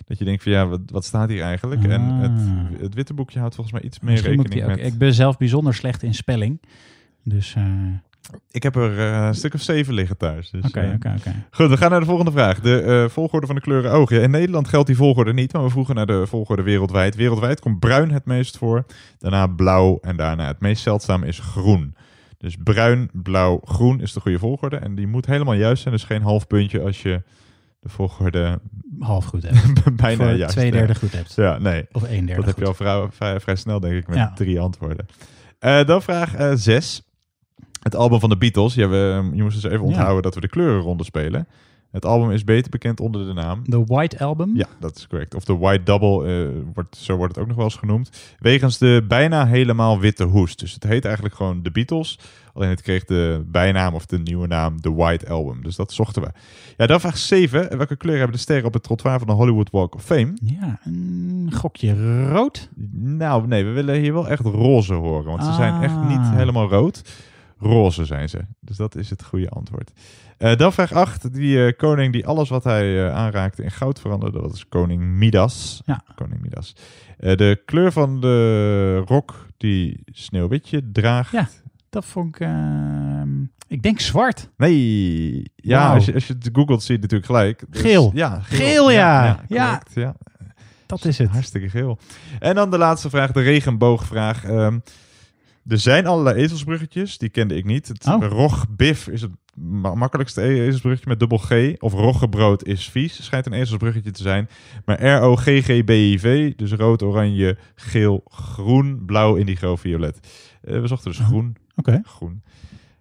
dat je denkt van ja, wat, wat staat hier eigenlijk? En Ah. het, het witte boekje houdt volgens mij iets meer Misschien rekening ook- met... Ik ben zelf bijzonder slecht in spelling. Dus eh, Ik heb er eh, een stuk of zeven liggen thuis. dus, Oké, eh, oké, oké. Goed, we gaan naar de volgende vraag. De volgorde van de kleuren oog. Ja, in Nederland geldt die volgorde niet, maar we vroegen naar de volgorde wereldwijd. Wereldwijd komt bruin het meest voor, daarna blauw en daarna het meest zeldzaam is groen. Dus bruin, blauw, groen is de goede volgorde. En die moet helemaal juist zijn, dus geen half puntje als je de volgorde Half goed hebt. bijna juist twee derde goed hebt. Ja, nee. Of een derde Dat heb je al vrij, vrij, vrij snel, denk ik, met Ja. drie antwoorden. Eh, dan vraag 6. Het album van de Beatles. Ja, we, je moest dus even Ja. onthouden dat we de kleurenronde spelen. Het album is beter bekend onder de naam... The White Album? Ja, dat is correct. Of de White Double, eh, wordt, zo wordt het ook nog wel eens genoemd. Wegens de bijna helemaal witte hoest. Dus het heet eigenlijk gewoon The Beatles. Alleen het kreeg de bijnaam of de nieuwe naam The White Album. Dus dat zochten we. Ja, dan vraag 7. Welke kleur hebben de sterren op het trottoir van de Hollywood Walk of Fame? Ja, een gokje rood? Nou, nee, we willen hier wel echt roze horen. Want ze zijn echt niet Ah. helemaal rood. Roze zijn ze. Dus dat is het goede antwoord. Eh, dan vraag 8. Die eh, koning die alles wat hij eh, aanraakte in goud veranderde. Dat is koning Midas. Ja. Koning Midas. Eh, de kleur van de rok die Sneeuwwitje draagt. Ja, dat vond ik... ehm, ik denk zwart. Nee. Ja, als je, als je het googelt zie je het natuurlijk gelijk. Dus- Geel. Ja, Geel, ja. Ja. correct, ja. Dat is het. Hartstikke geel. En dan de laatste vraag, de regenboogvraag. Ehm, er zijn allerlei ezelsbruggetjes, die kende ik niet. Het Oh. rogbif is het makkelijkste ezelsbruggetje met dubbel G. Of roggebrood is vies, schijnt een ezelsbruggetje te zijn. Maar R-O-G-G-B-I-V, dus rood, oranje, geel, groen, blauw, indigo, violet. Eh, we zochten dus groen. Oké. Groen.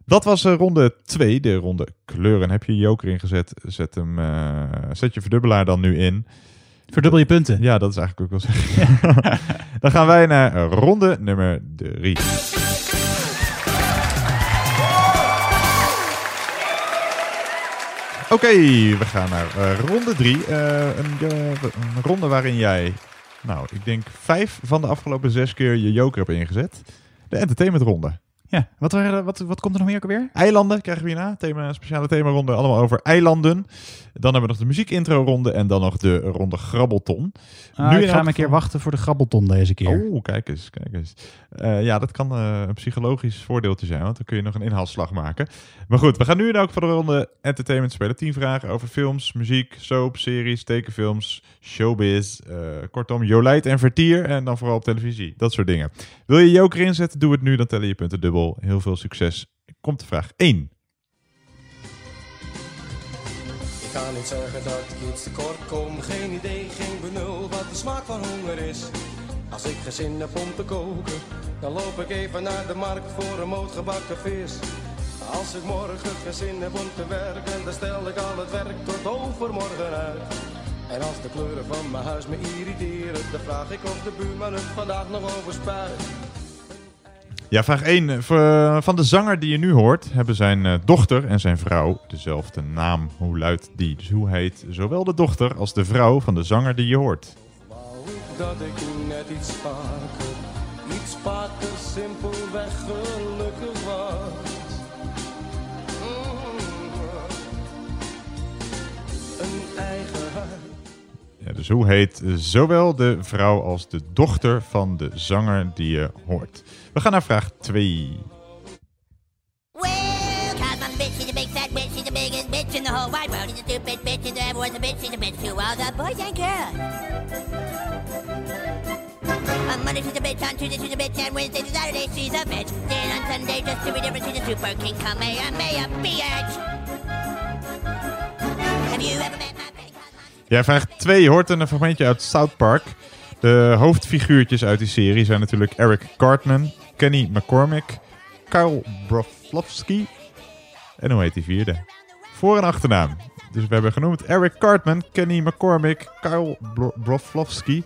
Dat was eh, ronde 2, de ronde kleuren. Heb je je joker ingezet, zet, hem, eh, zet je verdubbelaar dan nu in. Verdubbel je punten. Ja, dat is eigenlijk ook wel zeggen. dan gaan wij naar ronde nummer 3. Oké, we gaan naar eh, ronde 3. een, eh, een ronde waarin jij, nou, ik denk vijf van de afgelopen zes keer je joker hebt ingezet. De entertainmentronde. Ja, wat, waren, wat, wat komt er nog meer ook alweer? Eilanden krijgen we hierna. Thema, speciale themaronde, allemaal over eilanden. Dan hebben we nog de muziekintro-ronde en dan nog de ronde Grabbelton. Ah, Nu ik in ga elk hem een keer wachten voor de grabbelton deze keer. Oh, kijk eens, kijk eens. Eh, ja, dat kan eh, een psychologisch voordeeltje zijn, want dan kun je nog een inhaalslag maken. Maar goed, we gaan nu in elk geval de ronde entertainment spelen. Tien vragen over films, muziek, soap, series, tekenfilms, showbiz. eh, kortom, Jolijt en Vertier en dan vooral op televisie. Dat soort dingen. Wil je joker inzetten, doe het nu, dan tellen je punten dubbel. Heel veel succes. Komt de vraag 1. Ik ga niet zeggen dat ik iets tekort kom, geen idee, geen benul wat de smaak van honger is. Als ik geen zin heb om te koken, dan loop ik even naar de markt voor een moot gebakken vis. Als ik morgen geen zin heb om te werken, dan stel ik al het werk tot overmorgen uit. En als de kleuren van mijn huis me irriteren, dan vraag ik of de buurman het vandaag nog overspuit. Ja, vraag 1. V- Van de zanger die je nu hoort, hebben zijn eh, dochter en zijn vrouw dezelfde naam. Hoe luidt die? Dus hoe heet zowel de dochter als de vrouw van de zanger die je hoort? dat ik net iets vaker, iets vaker simpelweg gelukkig was. Dus hoe heet zowel de vrouw als de dochter van de zanger die je hoort? We gaan naar vraag 2. Bitch, bitch, bitch. Bitch. Have you ever met ja, vraag 2. Je hoort een fragmentje uit South Park. De hoofdfiguurtjes uit die serie zijn natuurlijk Eric Cartman, Kenny McCormick, Kyle Broflovski en hoe heet die vierde? Voor- en achternaam. Dus we hebben genoemd Eric Cartman, Kenny McCormick, Kyle Bro- Broflovski.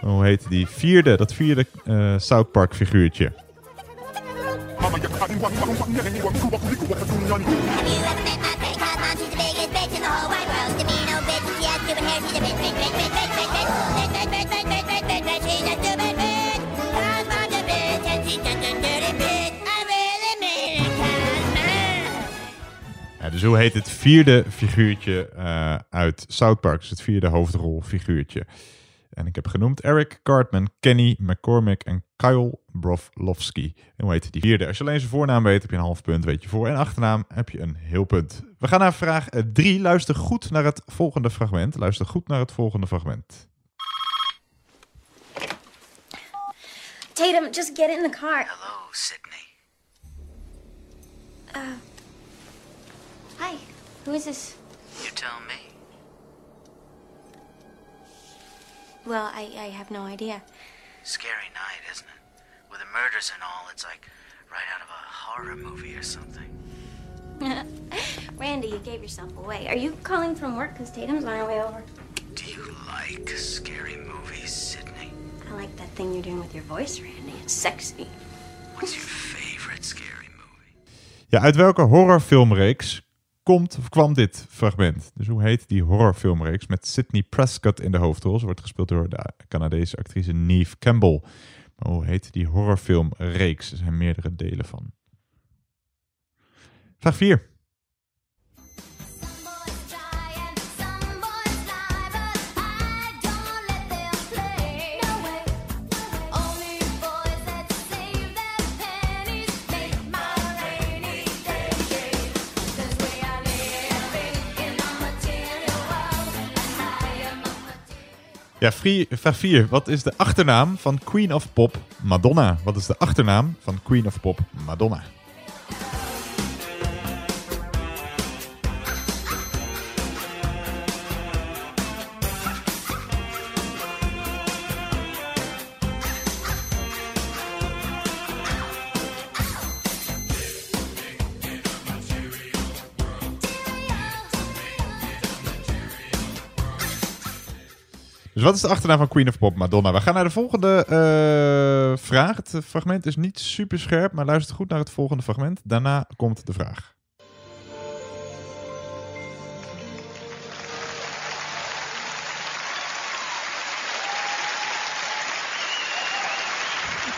Hoe heet die vierde, dat vierde eh, South Park figuurtje? She's Dus hoe heet het vierde figuurtje eh, uit South Park? Dus het vierde hoofdrolfiguurtje. En ik heb genoemd Eric Cartman, Kenny McCormick en Kyle Broflovski. En hoe heet die vierde? Als je alleen zijn voornaam weet, heb je een half punt. Weet je voor- en achternaam, heb je een heel punt. We gaan naar vraag 3. Luister goed naar het volgende fragment. Luister goed naar het volgende fragment. Tatum, just get in the car. Hello, Sydney. Uh. Hi. Who is this? You tell me. Well, I, I have no idea. Scary night, isn't it? With the murders and all, it's like right out of a horror movie or something. Randy, you gave yourself away. Are you calling from work? Because Tatum's on her way over. Do you like scary movies, Sydney? I like that thing you're doing with your voice, Randy. It's sexy. What's your favorite scary movie? Ja, uit welke horrorfilmreeks komt of kwam dit fragment? Dus hoe heet die horrorfilmreeks met Sidney Prescott in de hoofdrol? Ze wordt gespeeld door de Canadese actrice Neve Campbell. Hoe heet die horrorfilmreeks? Er zijn meerdere delen van. Vraag 4. 4. Wat is de achternaam van Queen of Pop Madonna? Wat is de achternaam van Queen of Pop Madonna? Wat is de achternaam van Queen of Pop Madonna? We gaan naar de volgende eh, vraag. Het fragment is niet super scherp, maar luister goed naar het volgende fragment. Daarna komt de vraag.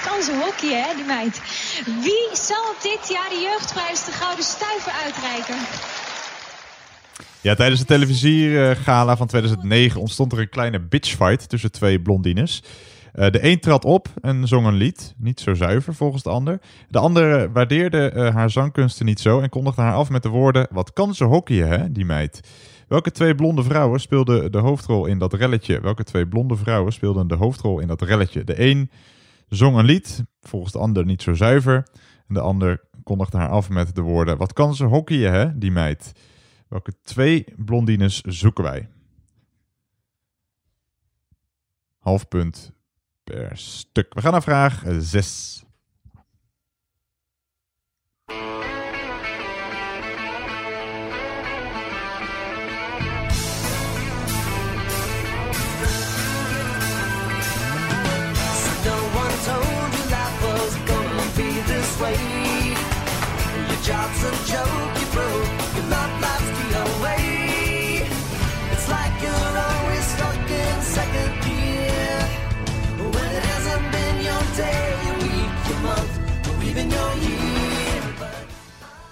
Kan ze hockey, hè, die meid. Wie zal dit jaar de jeugdprijs de Gouden Stuiver uitreiken? Ja, tijdens de televisiegala van 2009 ontstond er een kleine bitchfight tussen twee blondines. Eh, de een trad op en zong een lied, niet zo zuiver volgens de ander. De andere waardeerde eh, haar zangkunsten niet zo en kondigde haar af met de woorden: Wat kan ze hockeyen, hè, die meid? Welke twee blonde vrouwen speelden de hoofdrol in dat relletje? Welke twee blonde vrouwen speelden de hoofdrol in dat relletje? De een zong een lied, volgens de ander niet zo zuiver. En de ander kondigde haar af met de woorden: Wat kan ze hockeyen, hè, die meid? Welke twee blondines zoeken wij? Half punt per stuk. We gaan naar vraag 6.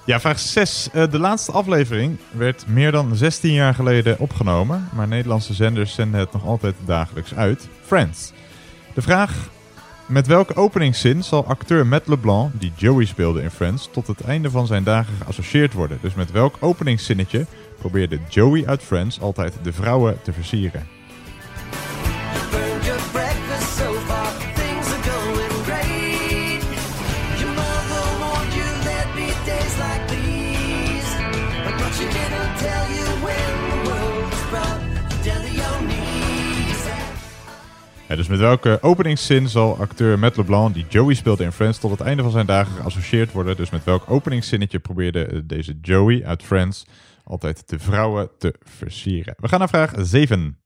Ja, vraag 6. Eh, de laatste aflevering werd meer dan 16 jaar geleden opgenomen, maar Nederlandse zenders zenden het nog altijd dagelijks uit. Friends. De vraag: met welke openingszin zal acteur Matt LeBlanc, die Joey speelde in Friends, tot het einde van zijn dagen geassocieerd worden? Dus met welk openingszinnetje probeerde Joey uit Friends altijd de vrouwen te versieren? Dus met welke openingszin zal acteur Matt LeBlanc, die Joey speelde in Friends, tot het einde van zijn dagen geassocieerd worden? Dus met welk openingszinnetje probeerde eh, deze Joey uit Friends altijd de vrouwen te versieren? We gaan naar vraag 7.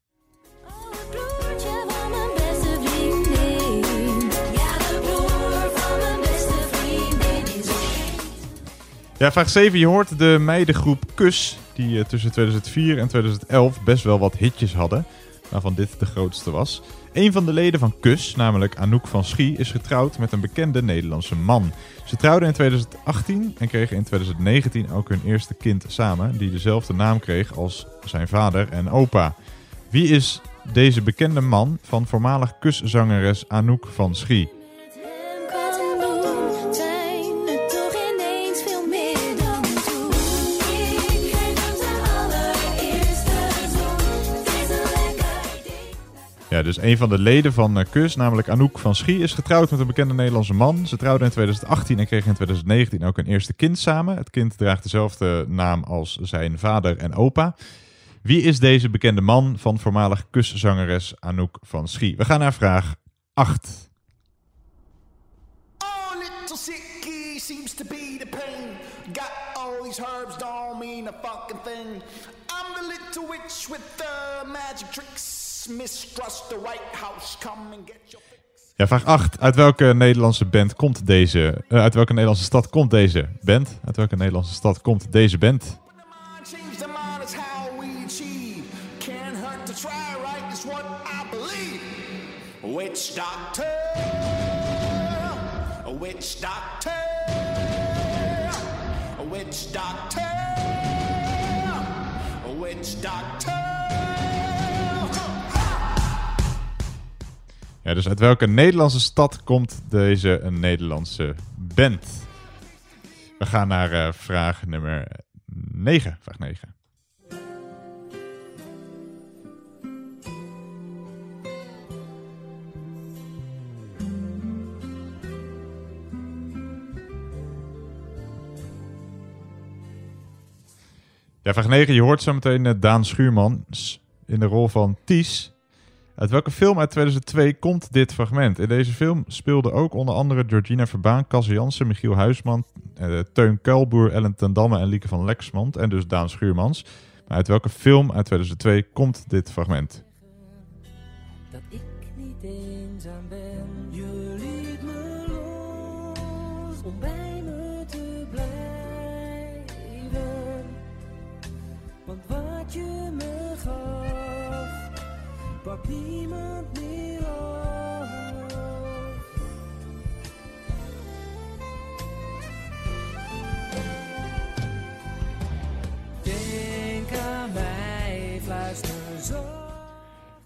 Ja, vraag 7. Je hoort de meidengroep Kus, die eh, tussen 2004 en 2011 best wel wat hitjes hadden, waarvan dit de grootste was. Een van de leden van Kus, namelijk Anouk van Schie, is getrouwd met een bekende Nederlandse man. Ze trouwden in 2018 en kregen in 2019 ook hun eerste kind samen, die dezelfde naam kreeg als zijn vader en opa. Wie is deze bekende man van voormalig Kus-zangeres Anouk van Schie? Ja, dus een van de leden van eh, KUS, namelijk Anouk van Schie, is getrouwd met een bekende Nederlandse man. Ze trouwden in 2018 en kregen in 2019 ook een eerste kind samen. Het kind draagt dezelfde naam als zijn vader en opa. Wie is deze bekende man van voormalig KUS-zangeres Anouk van Schie? We gaan naar vraag 8. Oh, little sickie seems to be the pain. Got all these herbs don't mean a fucking thing. I'm the little witch with the magic tricks. Ja, vraag 8. Uit welke Nederlandse band komt deze... eh, uit welke Nederlandse stad komt deze band? Uit welke Nederlandse stad komt deze band? change Ja, dus uit welke Nederlandse stad komt deze Nederlandse band? We gaan naar eh, vraag nummer 9. Vraag 9. Ja, vraag 9. Je hoort zo meteen eh, Daan Schuurmans in de rol van Ties. Uit welke film uit 2002 komt dit fragment? In deze film speelden ook onder andere Georgina Verbaan, Cas Jansen, Michiel Huisman, eh, Teun Kuilboer, Ellen ten Damme en Lieke van Lexmond en dus Daan Schuurmans. Maar uit welke film uit 2002 komt dit fragment?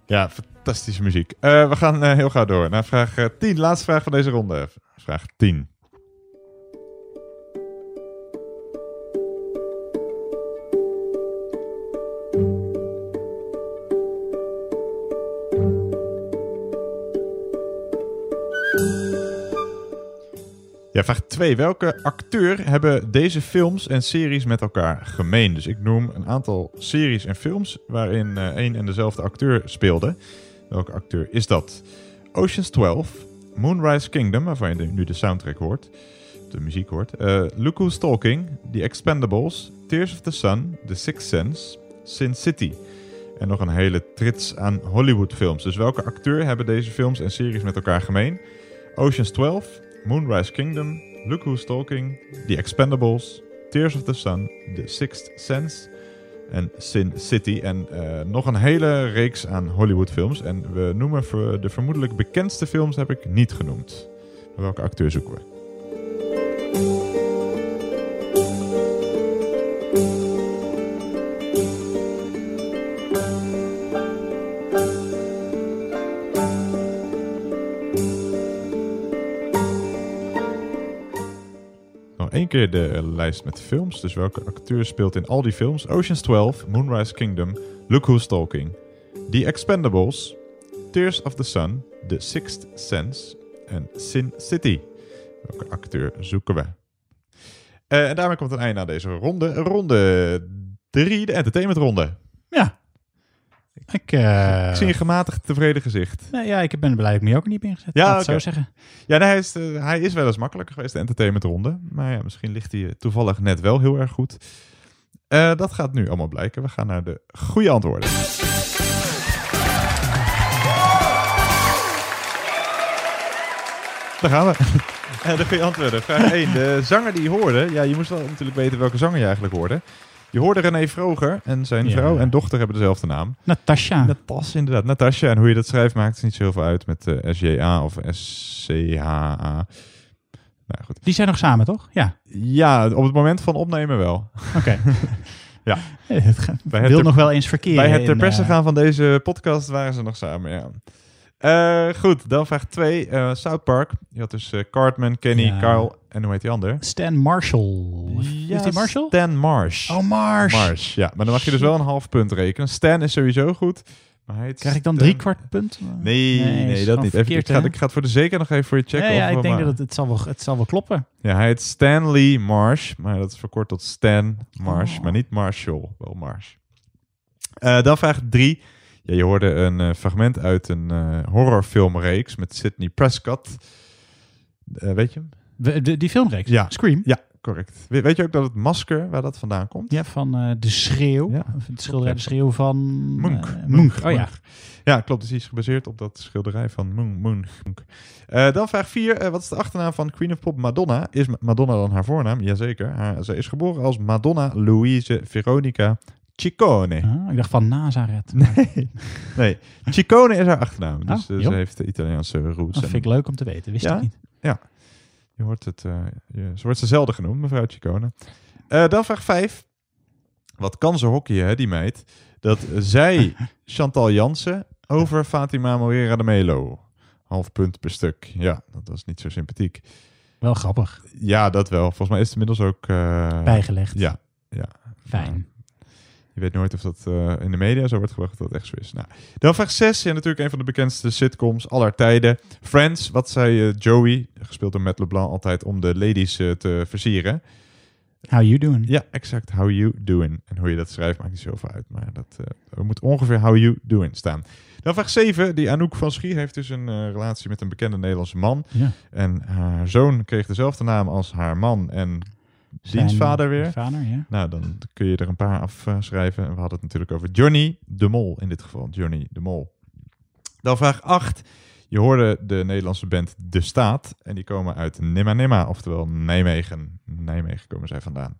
Ja, fantastische muziek. Eh, we gaan eh, heel gauw door naar vraag eh, 10. Laatste vraag van deze ronde. Vraag 10. Ja, vraag 2. Welke acteur hebben deze films en series met elkaar gemeen? Dus ik noem een aantal series en films waarin eh één en dezelfde acteur speelde. Welke acteur is dat? Ocean's 12, Moonrise Kingdom, waarvan je nu de soundtrack hoort, de muziek hoort. eh Look Who's Talking, The Expendables, Tears of the Sun, The Sixth Sense, Sin City. En nog een hele trits aan Hollywood films. Dus welke acteur hebben deze films en series met elkaar gemeen? Ocean's 12, Moonrise Kingdom, Look Who's Talking, The Expendables, Tears of the Sun, The Sixth Sense en Sin City. En eh, nog een hele reeks aan Hollywood films. En we noemen de vermoedelijk bekendste films heb ik niet genoemd. Welke acteur zoeken we? De lijst met films. Dus welke acteur speelt in al die films? Ocean's 12, Moonrise Kingdom, Look Who's Talking, The Expendables, Tears of the Sun, The Sixth Sense en Sin City. Welke acteur zoeken we? Eh, en daarmee komt een einde aan deze ronde. Ronde 3, de entertainmentronde. Ik, eh, Ik zie een gematigd tevreden gezicht. Nee, ja, ik ben blij dat ik me ook niet heb ingezet. Ja, laat het oké. zo zeggen. Ja, nee, hij, is, eh, hij is wel eens makkelijker geweest, de entertainmentronde. Maar ja, misschien ligt hij eh, toevallig net wel heel erg goed. Eh, dat gaat nu allemaal blijken. We gaan naar de goede antwoorden. Daar gaan we. Eh, de goede antwoorden. Vraag 1. De zanger die je hoorde. Ja, je moest wel natuurlijk weten welke zanger je eigenlijk hoorde. Je hoorde René Vroger en zijn Ja. vrouw en dochter hebben dezelfde naam. Natasha. Natas, inderdaad. Natasha. En hoe je dat schrijft maakt niet zo heel veel uit met eh SJA of SCHA. Nou goed. Die zijn nog samen, toch? Ja. Ja, op het moment van opnemen wel. Oké. ja. Het gaat- Bij het wil ter- nog wel eens verkeren Bij het ter in, perse eh, gaan van deze podcast waren ze nog samen, ja. Eh, goed, dan vraag 2. South Park. Je had dus Cartman, Kenny, Ja. Kyle en hoe heet die ander? Stan Marshall. Ja, is die Marshall? Stan Marsh. Oh, Marsh. Marsh, ja. Maar dan mag je dus wel een half punt rekenen. Stan is sowieso goed. Maar Krijg ik dan Stan- drie kwart punt? Nee, Nee, dat niet. Even, ik, ga, ik ga het voor de zeker nog even voor je checken. Ja, ja, of, ik denk maar- dat het, het, zal wel, het zal wel kloppen. Ja, hij heet Stanley Marsh, maar dat is verkort tot Stan Marsh, Oh. maar niet Marshall, wel Marsh. Eh, dan vraag drie. Ja, je hoorde een eh, fragment uit een eh, horrorfilmreeks met Sidney Prescott. Eh, weet je hem? We- de- die filmreeks? Ja. Scream? Ja, correct. We- weet je ook dat het masker, waar dat vandaan komt? Ja, van eh, De Schreeuw. Ja. Het schilderij De Schreeuw van... Munch. Munch. Oh ja. Ja, klopt. Dus die is gebaseerd op dat schilderij van Munch. Munch. Eh, dan vraag 4. wat is de achternaam van Queen of Pop Madonna? Is Ma- Madonna dan haar voornaam? Jazeker. Haar, zij is geboren als Madonna Louise Veronica Ciccone. Ah, ik dacht van Nazareth. Nee, nee. Ciccone is haar achternaam. Dus Oh, eh, ze heeft de Italiaanse roots. Dat vind ik leuk om te weten. Wist ja? ik niet. Ja. Je hoort het, eh, je, zo wordt ze zelden genoemd, mevrouw Ciccone. Eh, dan vraag 5. Wat kan ze hockeyen, hè, die meid? Dat zij Chantal Jansen over Fatima Moreira de Melo. Half punt per stuk. Ja, dat was niet zo sympathiek. Wel grappig. Ja, dat wel. Volgens mij is het inmiddels ook... eh, Bijgelegd. Ja. ja. Fijn. Je weet nooit of dat eh, in de media zo wordt gebracht dat echt zo is. Nou, dan vraag 6. Ja, natuurlijk een van de bekendste sitcoms aller tijden. Friends, wat zei eh, Joey, gespeeld door Matt LeBlanc, altijd om de ladies eh, te versieren. How you doing? Ja, exact. How you doing. En hoe je dat schrijft maakt niet zoveel uit. Maar dat er moet ongeveer how you doing staan. Dan vraag 7. Die Anouk van Schie heeft dus een relatie met een bekende Nederlandse man. Ja. En haar zoon kreeg dezelfde naam als haar man en dienstvader weer. vader, ja. Nou, dan kun je er een paar afschrijven. En we hadden het natuurlijk over Johnny de Mol in dit geval. Johnny de Mol. Dan vraag 8. Je hoorde de Nederlandse band De Staat. En die komen uit Nimma Nimma, oftewel Nijmegen. Nijmegen komen zij vandaan.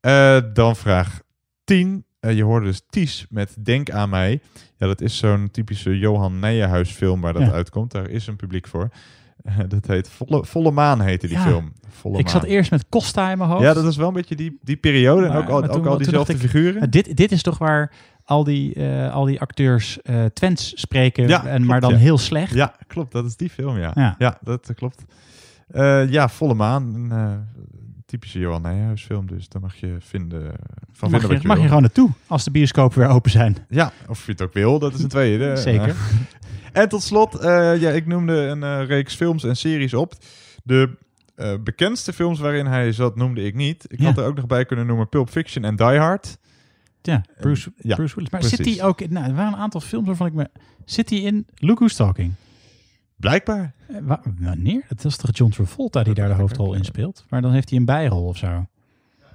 Eh, dan vraag 10. Eh, je hoorde dus Ties met Denk aan mij. Ja, dat is zo'n typische Johan Nijenhuis film waar dat Ja. uitkomt. Daar is een publiek voor. Dat heet Volle, Volle Maan heette die Ja. film. Volle ik zat eerst met Costa in mijn hoofd. Ja, dat is wel een beetje die, die periode. en ook al, ook al diezelfde ik, figuren. eh, dit, dit is toch waar al die, eh, al die acteurs eh Twents spreken, Ja, en, maar dan ja. heel slecht. Ja, klopt. Dat is die film, ja. Ja. Dat klopt. Eh, ja, Volle Maan. Een typische Johan Nijhuis film. Dus daar mag je vinden, van mag vinden je, wat je mag je gewoon naartoe als de bioscopen weer open zijn. Ja, of je het ook wil. Dat is een tweede. Zeker. En tot slot, eh, ja, ik noemde een eh, reeks films en series op. De eh, bekendste films waarin hij zat, noemde ik niet. Ik Ja. had er ook nog bij kunnen noemen Pulp Fiction en Die Hard. Ja, Bruce, ja, Bruce Willis. Maar precies. zit hij ook in... Nou, er waren een aantal films waarvan ik me... Zit hij in Look Who's Talking? Blijkbaar. Wa- wanneer? Het is toch John Travolta die daar de hoofdrol in speelt? Maar dan heeft hij een bijrol of zo.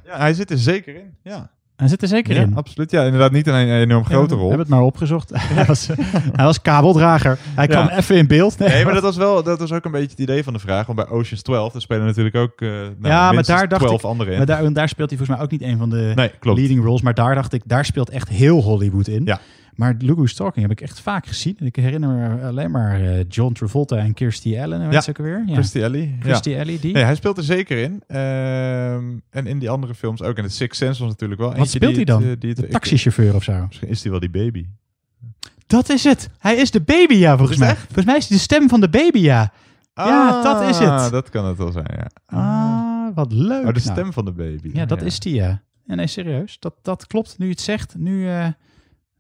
Ja, hij zit er zeker in. Ja. Hij zit er zeker Ja, in. absoluut. Ja, inderdaad niet een, een enorm grote we rol. hebben het maar opgezocht. hij, was, hij was kabeldrager. Hij kwam even in beeld. Nee, maar dat was wel dat was ook een beetje het idee van de vraag. Want bij Ocean's 12, daar spelen natuurlijk ook eh nou, ja, maar daar dacht 12 ik, anderen in. Maar daar, daar speelt hij volgens mij ook niet een van de Nee, klopt. leading roles. Maar daar dacht ik, daar speelt echt heel Hollywood in. Ja. Maar Look Who's Talking heb ik echt vaak gezien. En ik herinner me alleen maar eh, John Travolta en Kirstie Allen. Ze ook alweer? Ja. Christy Alley. Kirstie ja. Alley, die. Nee, hij speelt er zeker in. Ehm, en in die andere films ook. En The Sixth Sense was natuurlijk wel Wat speelt hij dan? het, eh, die het- de taxichauffeur of zo? Misschien is hij wel die baby. Dat is het. Hij is de baby, ja, volgens het mij. Volgens mij is hij de stem van de baby, ja. ja, dat is het. Ah, dat kan het wel zijn, ja. Ah, wat leuk. Oh, de Nou, stem van de baby. Ja, dat is die, ja. ja. Nee, serieus. Dat, dat klopt. Nu je het zegt, nu... eh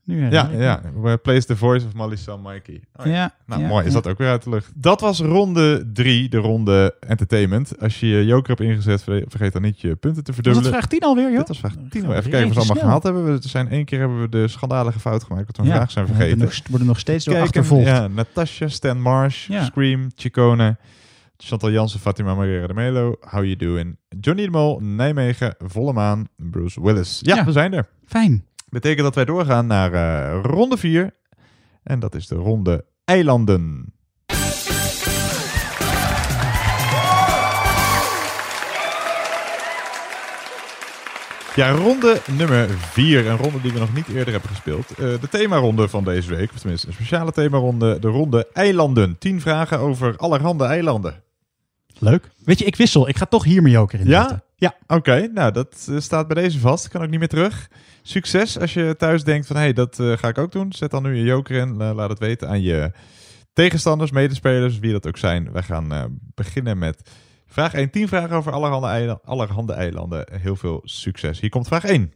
nu Ja, ja. We Plays the voice of Molly Sam Mikey. Oh, Ja, Nou, ja, mooi. Is dat ook weer uit de lucht. Dat was ronde drie, de ronde entertainment. Als je je joker hebt ingezet, ver- vergeet dan niet je punten te Was verdubbelen. dat vraag 10 alweer, joh? Dit was vraag 10. Even kijken of we het allemaal gehaald hebben. We zijn één keer hebben we de schandalige fout gemaakt. Dat we een vraag zijn we vergeten. nog, worden nog steeds door achtervolgd. Ja, Natasha, Stan Marsh. Scream, Chicone, Chantal Jansen, Fatima Maria de Melo, How You Doing, Johnny de Mol, Nijmegen, Volle Maan, Bruce Willis. Ja, Ja. we zijn er. Fijn. Betekent dat wij doorgaan naar eh, ronde 4. En dat is de ronde eilanden. Ja, ronde nummer 4. Een ronde die we nog niet eerder hebben gespeeld. Eh, de themaronde van deze week, of tenminste een speciale themaronde. De ronde eilanden. 10 vragen over allerhande eilanden. Leuk. Weet je, ik wissel. Ik ga toch hier mijn joker in Ja? zetten. Ja. Oké, nou dat eh, staat bij deze vast. Kan ook niet meer terug. Succes als je thuis denkt van hé, hey, dat eh, ga ik ook doen. Zet dan nu je joker in. La- laat het weten aan je tegenstanders, medespelers, wie dat ook zijn. Wij gaan eh, beginnen met vraag 1. 10 vragen over allerhande, eila- allerhande eilanden. Heel veel succes. Hier komt vraag 1.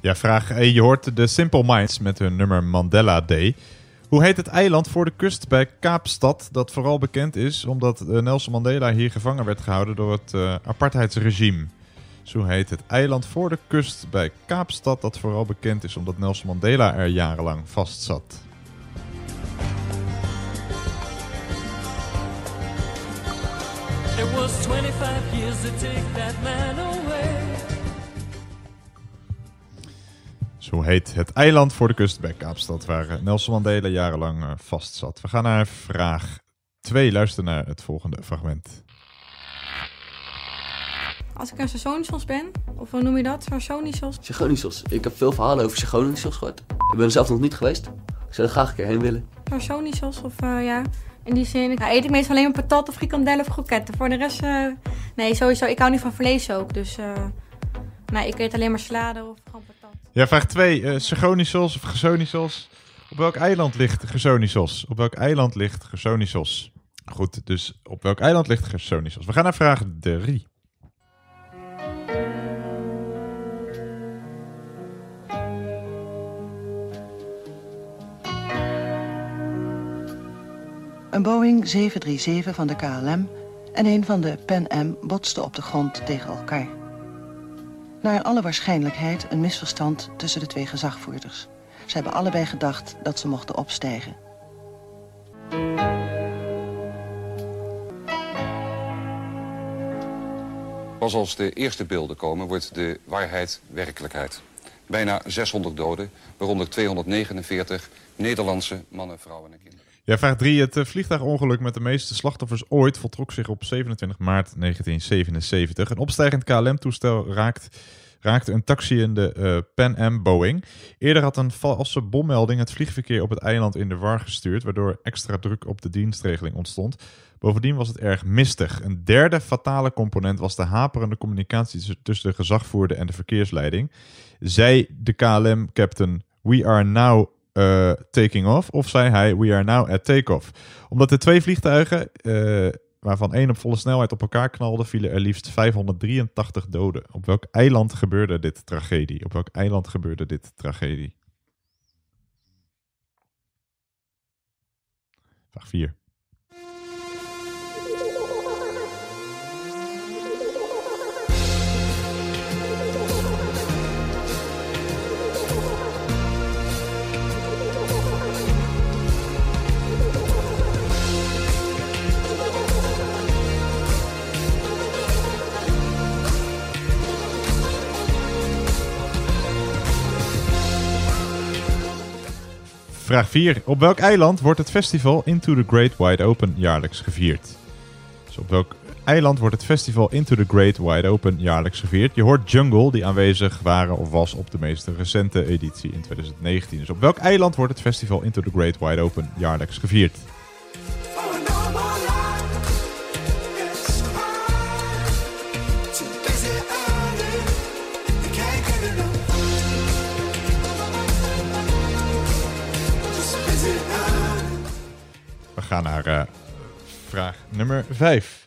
Ja, vraag 1. Je hoort de Simple Minds met hun nummer Mandela Day. Hoe heet het eiland voor de kust bij Kaapstad dat vooral bekend is omdat eh, Nelson Mandela hier gevangen werd gehouden door het eh, apartheidsregime? Zo heet het eiland voor de kust bij Kaapstad dat vooral bekend is omdat Nelson Mandela er jarenlang vast zat. It was 25 years that man. Zo heet het eiland voor de kust bij Kaapstad waar eh, Nelson Mandela jarenlang eh, vast zat. We gaan naar vraag 2. Luister naar het volgende fragment. Als ik een Sassonisos ben, of hoe noem je dat? Sassonisos? Chagonisos. Ik heb veel verhalen over Chagonisos gehoord. Ik ben er zelf nog niet geweest. Ik zou er graag een keer heen willen. Sassonisos, of eh, ja, in die zin. Nou, eet ik meestal alleen maar patat of frikandellen of kroketten. Voor de rest, eh, nee, sowieso. Ik hou niet van vlees ook, dus eh, nee, ik eet alleen maar salade of gewoon patat. Ja, vraag 2. Uh, Segonisos of Gersonisos. Op welk eiland ligt Gersonisos? Op welk eiland ligt Gersonisos? Goed, dus op welk eiland ligt Gersonisos? We gaan naar vraag 3. Een Boeing 737 van de KLM en een van de Pan Am botsten op de grond tegen elkaar. Naar alle waarschijnlijkheid een misverstand tussen de twee gezagvoerders. Ze hebben allebei gedacht dat ze mochten opstijgen. Pas als de eerste beelden komen, wordt de waarheid werkelijkheid. Bijna 600 doden, waaronder 249 Nederlandse mannen, vrouwen en kinderen. Ja, vraag 3. Het eh, vliegtuigongeluk met de meeste slachtoffers ooit voltrok zich op 27 maart 1977. Een opstijgend KLM-toestel raakt, raakte een taxi in de eh, Pan Am Boeing. Eerder had een valse bommelding het vliegverkeer op het eiland in de war gestuurd, waardoor extra druk op de dienstregeling ontstond. Bovendien was het erg mistig. Een derde fatale component was de haperende communicatie tussen- de gezagvoerder en de verkeersleiding. Zei de KLM-captain: We are now eh, taking off. Of zei hij: We are now at takeoff. Omdat de twee vliegtuigen, eh, waarvan één op volle snelheid op elkaar knalden, vielen er liefst 583 doden. Op welk eiland gebeurde dit tragedie? Op welk eiland gebeurde dit tragedie? Vraag 4. Vraag 4. Op welk eiland wordt het festival Into the Great Wide Open jaarlijks gevierd? Dus op welk eiland wordt het festival Into the Great Wide Open jaarlijks gevierd? Je hoort Jungle, die aanwezig waren of was op de meest recente editie in 2019. Dus op welk eiland wordt het festival Into the Great Wide Open jaarlijks gevierd? Gaan naar eh, vraag nummer 5.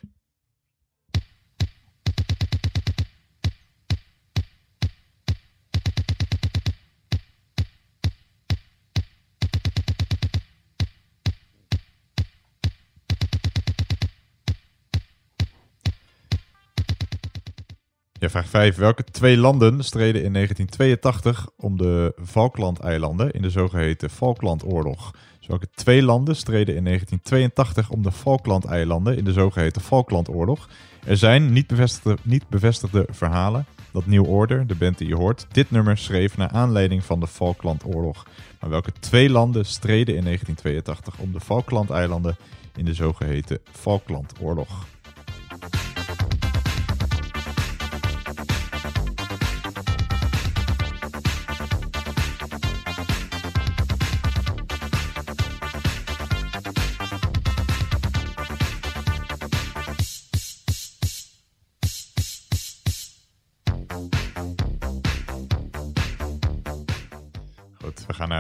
Ja, vraag 5. Welke twee landen streden in 1982 om de Falklandeilanden in de zogeheten Falklandoorlog? Welke twee landen streden in 1982 om de Falklandeilanden in de zogeheten Falklandoorlog? Er zijn niet bevestigde, niet bevestigde verhalen dat New Order, de band die je hoort, dit nummer schreef naar aanleiding van de Falklandoorlog. Maar welke twee landen streden in 1982 om de Falklandeilanden in de zogeheten Falklandoorlog?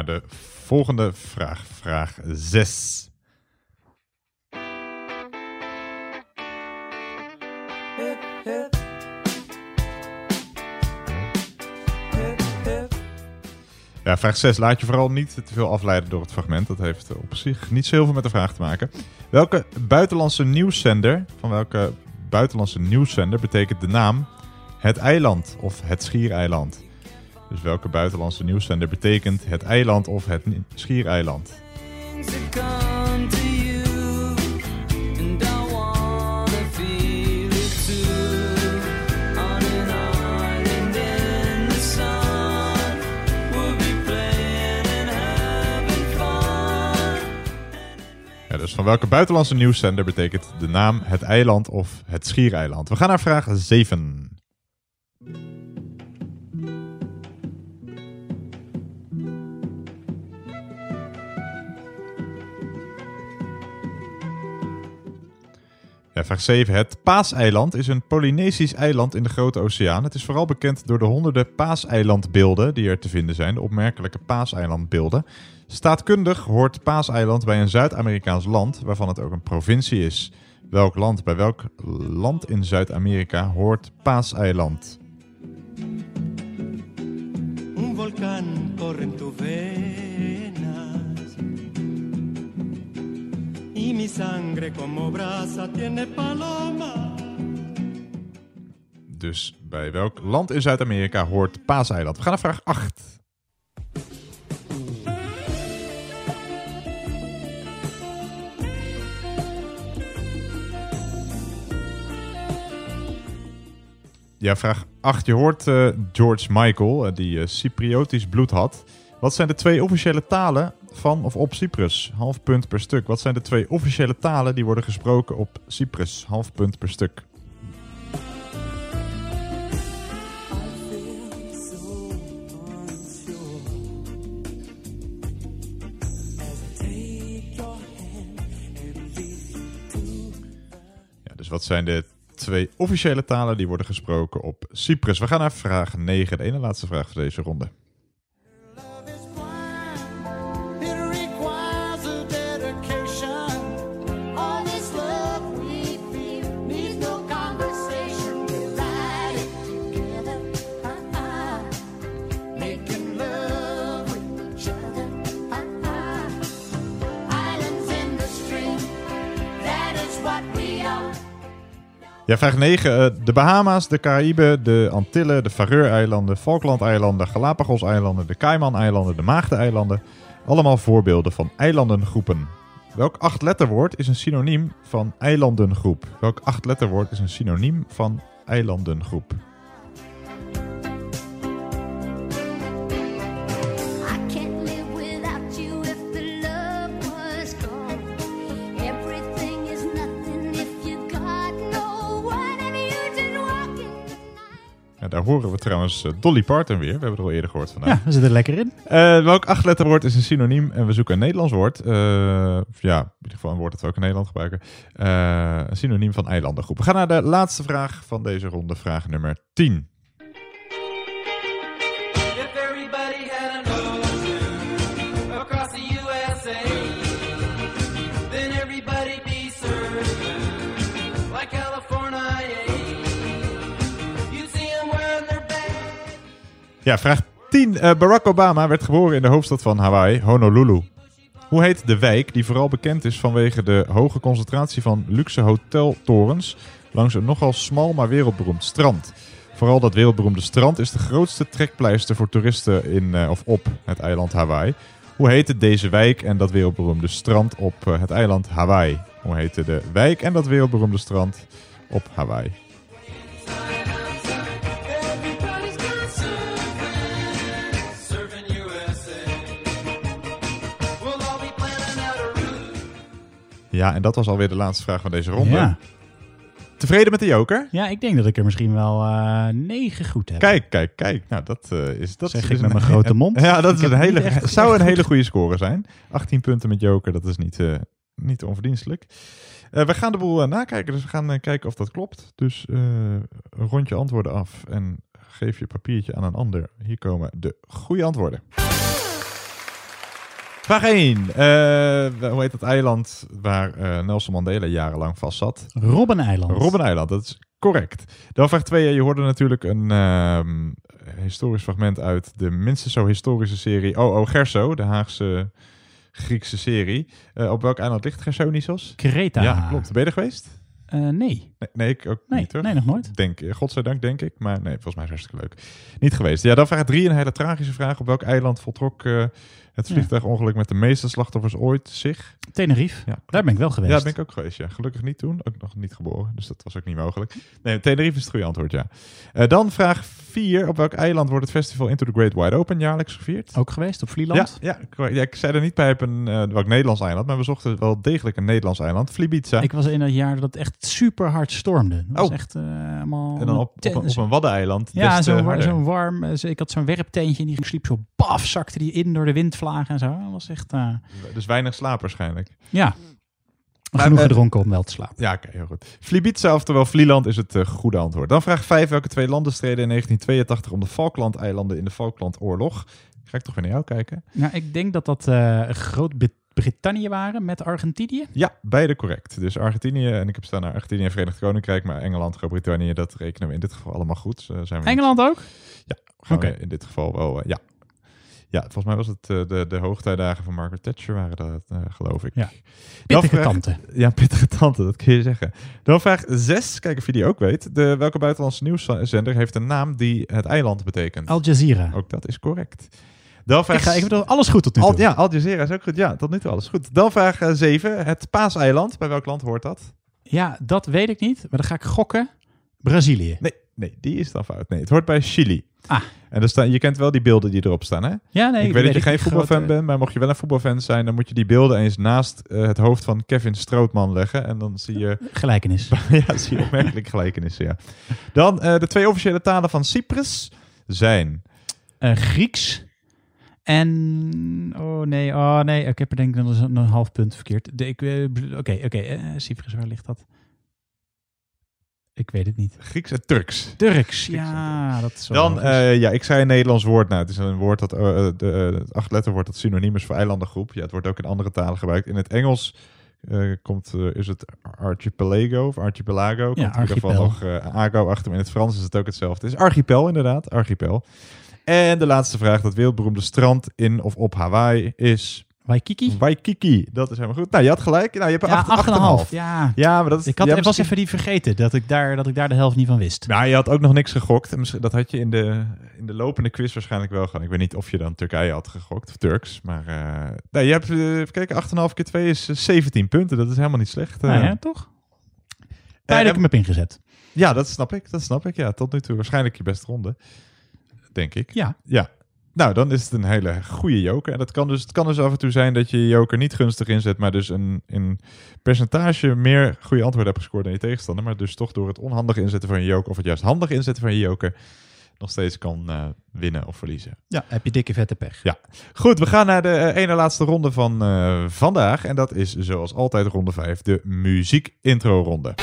De volgende vraag. Vraag 6. Hip, hip. Hip, hip. Ja, vraag 6. Laat je vooral niet te veel afleiden door het fragment. Dat heeft op zich niet zo heel veel met de vraag te maken. Welke buitenlandse nieuwszender, van welke buitenlandse nieuwszender betekent de naam het eiland of het schiereiland? Dus welke buitenlandse nieuwszender betekent het eiland of het schiereiland? Ja, dus van welke buitenlandse nieuwszender betekent de naam het eiland of het schiereiland? We gaan naar vraag 7. Vraag 7. Het Paaseiland is een Polynesisch eiland in de Grote Oceaan. Het is vooral bekend door de honderden Paaseilandbeelden die er te vinden zijn, de opmerkelijke Paaseilandbeelden. Staatkundig hoort Paaseiland bij een Zuid-Amerikaans land, waarvan het ook een provincie is. Welk land, bij welk land in Zuid-Amerika hoort Paaseiland? Un volcán corre en tu mi sangre como brasa tiene paloma. Dus bij welk land in Zuid-Amerika hoort Paaseiland? We gaan naar vraag 8. Ja, vraag 8. Je hoort eh, George Michael, eh, die eh, Cypriotisch bloed had. Wat zijn de twee officiële talen van of op Cyprus? Half punt per stuk. Wat zijn de twee officiële talen die worden gesproken op Cyprus? Half punt per stuk. Ja, dus wat zijn de twee officiële talen die worden gesproken op Cyprus? We gaan naar vraag 9, de ene laatste vraag voor deze ronde. Ja, vraag 9. eh, de Bahama's, de Caraïben, de Antillen, de Faroe-eilanden, Falkland-eilanden, Galapagos-eilanden, de Cayman-eilanden, de Maagden-eilanden. Allemaal voorbeelden van eilandengroepen. Welk acht-letterwoord is een synoniem van eilandengroep? Welk acht-letterwoord is een synoniem van eilandengroep? Daar horen we trouwens eh, Dolly Parton weer. We hebben het al eerder gehoord vandaag. Ja, we zitten er lekker in. Eh, welk achtletterwoord is een synoniem? En we zoeken een Nederlands woord. Eh, ja, in ieder geval een woord dat we ook in Nederland gebruiken. Een synoniem van eilandengroep. We gaan naar de laatste vraag van deze ronde. Vraag nummer 10. Ja, vraag 10. Eh, Barack Obama werd geboren in de hoofdstad van Hawaii, Honolulu. Hoe heet de wijk die vooral bekend is vanwege de hoge concentratie van luxe hoteltorens langs een nogal smal maar wereldberoemd strand? Vooral dat wereldberoemde strand is de grootste trekpleister voor toeristen in eh, of op het eiland Hawaii. Hoe heette deze wijk en dat wereldberoemde strand op eh, het eiland Hawaii? Hoe heette de wijk en dat wereldberoemde strand op Hawaii? Ja, en dat was alweer de laatste vraag van deze ronde. Ja. Tevreden met de joker? Ja, ik denk dat ik er misschien wel eh, negen goed heb. Kijk, kijk, kijk. Nou, dat eh, is dat Zeg is ik een met mijn grote mond. Ja, dat Ik is een hele, echt- zou echt een hele goed. goede score zijn. 18 punten met joker, dat is niet, eh, niet onverdienstelijk. We gaan de boel nakijken, dus we gaan kijken of dat klopt. Dus een rondje antwoorden af en geef je papiertje aan een ander. Hier komen de goede antwoorden. Vraag 1. Eh, hoe heet dat eiland waar eh, Nelson Mandela jarenlang vast zat? Robbeneiland. Robbeneiland, dat is correct. Dan vraag 2. Je hoorde natuurlijk een, ehm, historisch fragment uit de minstens zo historische serie O.O. Gerso, de Haagse Griekse serie. Eh, op welk eiland ligt Gersonisos? Kreta. Ja, klopt. Ben je er geweest? Eh, nee. Nee, nee, ik ook Nee, niet. Hoor. nee, nog nooit. Denk, eh, godzijdank, denk ik. Maar nee, volgens mij is het hartstikke leuk. Niet geweest. Ja, dan vraag 3 een hele tragische vraag. Op welk eiland voltrok eh, het vliegtuigongeluk met de meeste slachtoffers ooit zich? Tenerife. Ja, Daar ben ik wel geweest. Ja, ben ik ook geweest, ja. Gelukkig niet toen. Ook nog niet geboren, dus dat was ook niet mogelijk. Nee, Tenerife is het goede antwoord, ja. Eh, dan vraag 4. Op welk eiland wordt het festival Into the Great Wide Open jaarlijks gevierd? Ook geweest, op Vlieland? Ja, ja, ik zei er niet bij op een eh, welk Nederlands eiland, maar we zochten wel degelijk een Nederlands eiland. Vlibiza. Ik was in dat jaar dat het echt super hard stormde. Dat was Oh. echt eh, helemaal... En dan op, op, een, op een waddeneiland. Ja, zo'n zo'n warm... zo- Ik had zo'n werpteentje en die sliep zo paf, zakte die in door de en zo. Dat was echt... eh, Dus weinig slaap waarschijnlijk. ja. Maar, Genoeg eh, gedronken om wel te slapen. Ja, oké, heel goed. Flibiza, oftewel Vlieland, is het eh, goede antwoord. Dan vraag 5. Welke twee landen streden in 1982 om de Falklandeilanden in de Falklandoorlog? Ga ik toch weer naar jou kijken? Nou, ik denk dat dat eh Groot-Brittannië waren met Argentinië. Ja, beide correct. Dus Argentinië, en ik heb staan naar Argentinië en Verenigd Koninkrijk, maar Engeland, Groot-Brittannië, dat rekenen we in dit geval allemaal goed. Zijn we niet- Engeland ook? Ja, Oké. in dit geval wel, ja. Ja, volgens mij was het eh, de, de hoogtijdagen van Margaret Thatcher waren dat, eh, geloof ik. Ja. Pittige vraag- tante. Ja, pittige tante, dat kun je zeggen. Dan vraag 6, kijk of je die ook weet. De, welke buitenlandse nieuwszender heeft een naam die het eiland betekent? Al Jazeera. Ook dat is correct. Dan vraag Ik, ga, ik bedoel, alles goed tot nu toe. Al, ja, Al Jazeera is ook goed. Ja, tot nu toe alles goed. Dan vraag 7. Het Paaseiland. Bij welk land hoort dat? Ja, dat weet ik niet. Maar dan ga ik gokken. Brazilië. Nee, nee, die is dan fout. Nee, het hoort bij Chili. Ah. En er staan, je kent wel die beelden die erop staan, hè? Ja, nee, ik ik weet dat je geen voetbalfan grote- bent, maar mocht je wel een voetbalfan zijn, dan moet je die beelden eens naast eh, het hoofd van Kevin Strootman leggen. En dan zie je... Gelijkenis. ja, zie je opmerkelijk gelijkenissen, ja. Dan eh, de twee officiële talen van Cyprus zijn... Eh, Grieks. En... Oh nee, oh nee. Ik heb er denk ik nog een, half punt verkeerd. Oké, oké. Cyprus, waar ligt dat? Ik weet het niet. Grieks en Turks. Turks, ja. Dat is wel Dan, eh, ja, ik zei een Nederlands woord. Nou, het is een woord dat, eh, eh, de, eh, het acht letterwoord dat synoniem is voor eilandengroep. Ja, het wordt ook in andere talen gebruikt. In het Engels eh, komt, eh, is het archipelago of archipelago. Komt Ja, in ieder geval nog eh, ago achter. Maar in het Frans is het ook hetzelfde. Het is archipel inderdaad, archipel. En de laatste vraag, dat wereldberoemde strand in of op Hawaii is... Waikiki? Waikiki, dat is helemaal goed. Nou, je had gelijk. Nou, je hebt ja, acht- 8,5. 8,5. Ja. Ja, maar dat is... Ik had, ja, was even die vergeten dat ik, daar, dat ik daar de helft niet van wist. Nou, je had ook nog niks gegokt. Dat had je in de, in de lopende quiz waarschijnlijk wel gedaan. Ik weet niet of je dan Turkije had gegokt of Turks. Maar eh nee, je hebt, eh, even kijken, 8,5 keer 2 is eh, 17 punten. Dat is helemaal niet slecht. Nou eh. ja, toch? Blij dat ik hem heb ingezet. Ja, dat snap ik. Dat snap ik. Ja, tot nu toe waarschijnlijk je beste ronde. Denk ik. Ja. Ja. Nou, dan is het een hele goede joker. En dat kan dus, het kan dus af en toe zijn dat je je joker niet gunstig inzet, maar dus een, in percentage meer goede antwoorden hebt gescoord dan je tegenstander. Maar dus toch door het onhandig inzetten van je joker, of het juist handig inzetten van je joker, nog steeds kan eh, winnen of verliezen. Ja, heb je dikke vette pech. Ja, goed. We gaan naar de eh, ene laatste ronde van eh, vandaag. En dat is zoals altijd ronde 5, de muziek-intro-ronde.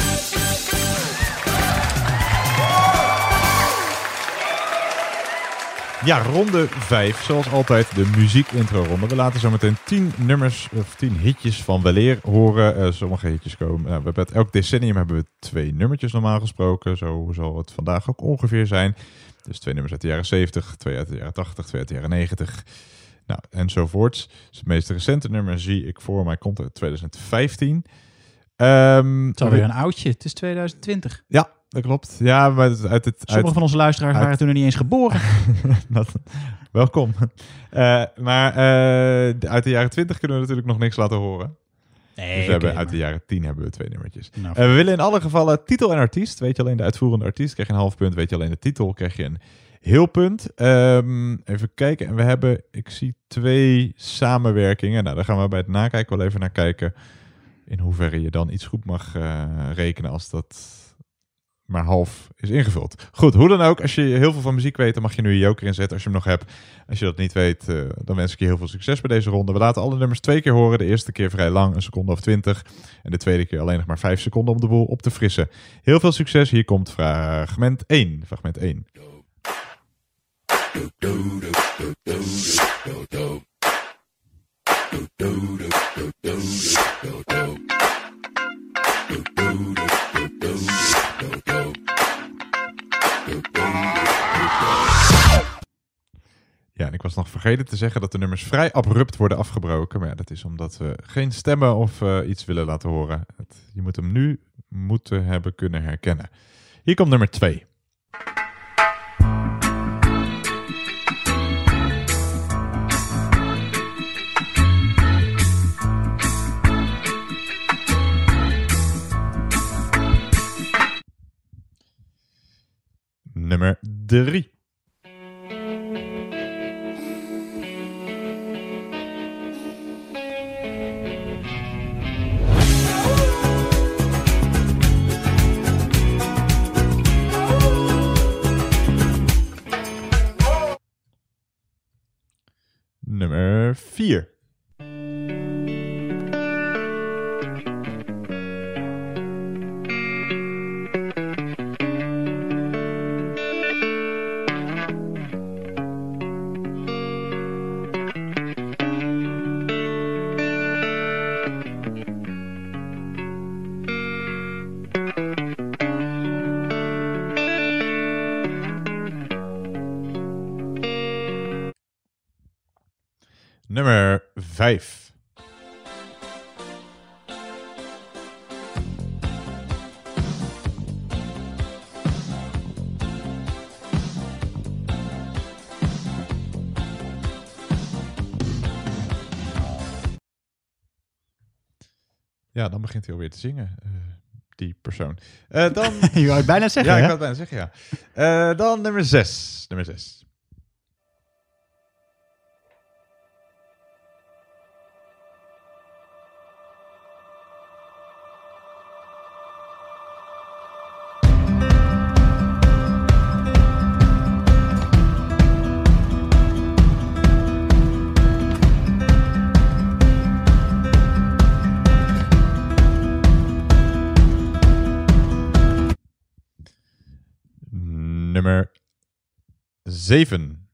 Ja, ronde 5, zoals altijd de muziek-intro-ronde. We laten zo meteen 10 nummers of 10 hitjes van weleer horen. Eh, sommige hitjes komen. nou, we hebben het, elk decennium hebben we twee nummertjes normaal gesproken. Zo zal het vandaag ook ongeveer zijn. Dus twee nummers uit de jaren 70, twee uit de jaren 80, twee uit de jaren 90. Nou, enzovoorts. Dus het meest recente nummer zie ik voor mij komt uit 2015. Ehm Het is alweer een oudje. Het is 2020. Ja, dat klopt. Ja, maar het- uit het... Sommige uit- van onze luisteraars uit- waren toen nog niet eens geboren. Dat- welkom. Eh, maar eh, uit de jaren 20 kunnen we natuurlijk nog niks laten horen. Nee, dus we hebben, uit de jaren 10 hebben we twee nummertjes. Nou, Eh, we willen in alle gevallen titel en artiest. Weet je alleen de uitvoerende artiest, krijg je een half punt. Weet je alleen de titel, krijg je een heel punt. Ehm, even kijken. En we hebben, ik zie twee samenwerkingen. Nou, daar gaan we bij het nakijken wel even naar kijken. In hoeverre je dan iets goed mag rekenen als dat maar half is ingevuld. Goed, hoe dan ook. Als je heel veel van muziek weet, dan mag je nu je joker inzetten als je hem nog hebt. Als je dat niet weet, eh, dan wens ik je heel veel succes bij deze ronde. We laten alle nummers twee keer horen. De eerste keer vrij lang, een seconde of twintig. En de tweede keer alleen nog maar vijf seconden om de boel op te frissen. Heel veel succes. Hier komt fragment 1. Fragment 1. Ja, en ik was nog vergeten te zeggen dat de nummers vrij abrupt worden afgebroken. Maar ja, dat is omdat we geen stemmen of eh, iets willen laten horen. Het, je moet hem nu moeten hebben kunnen herkennen. Hier komt nummer 2. Nummer 3. Nummer begint hij alweer te zingen, eh, die persoon. Eh, dan... Je wou het bijna zeggen, Ja, ik wou het bijna zeggen, ja. Eh, dan nummer 6. Nummer 6. Nummer 7.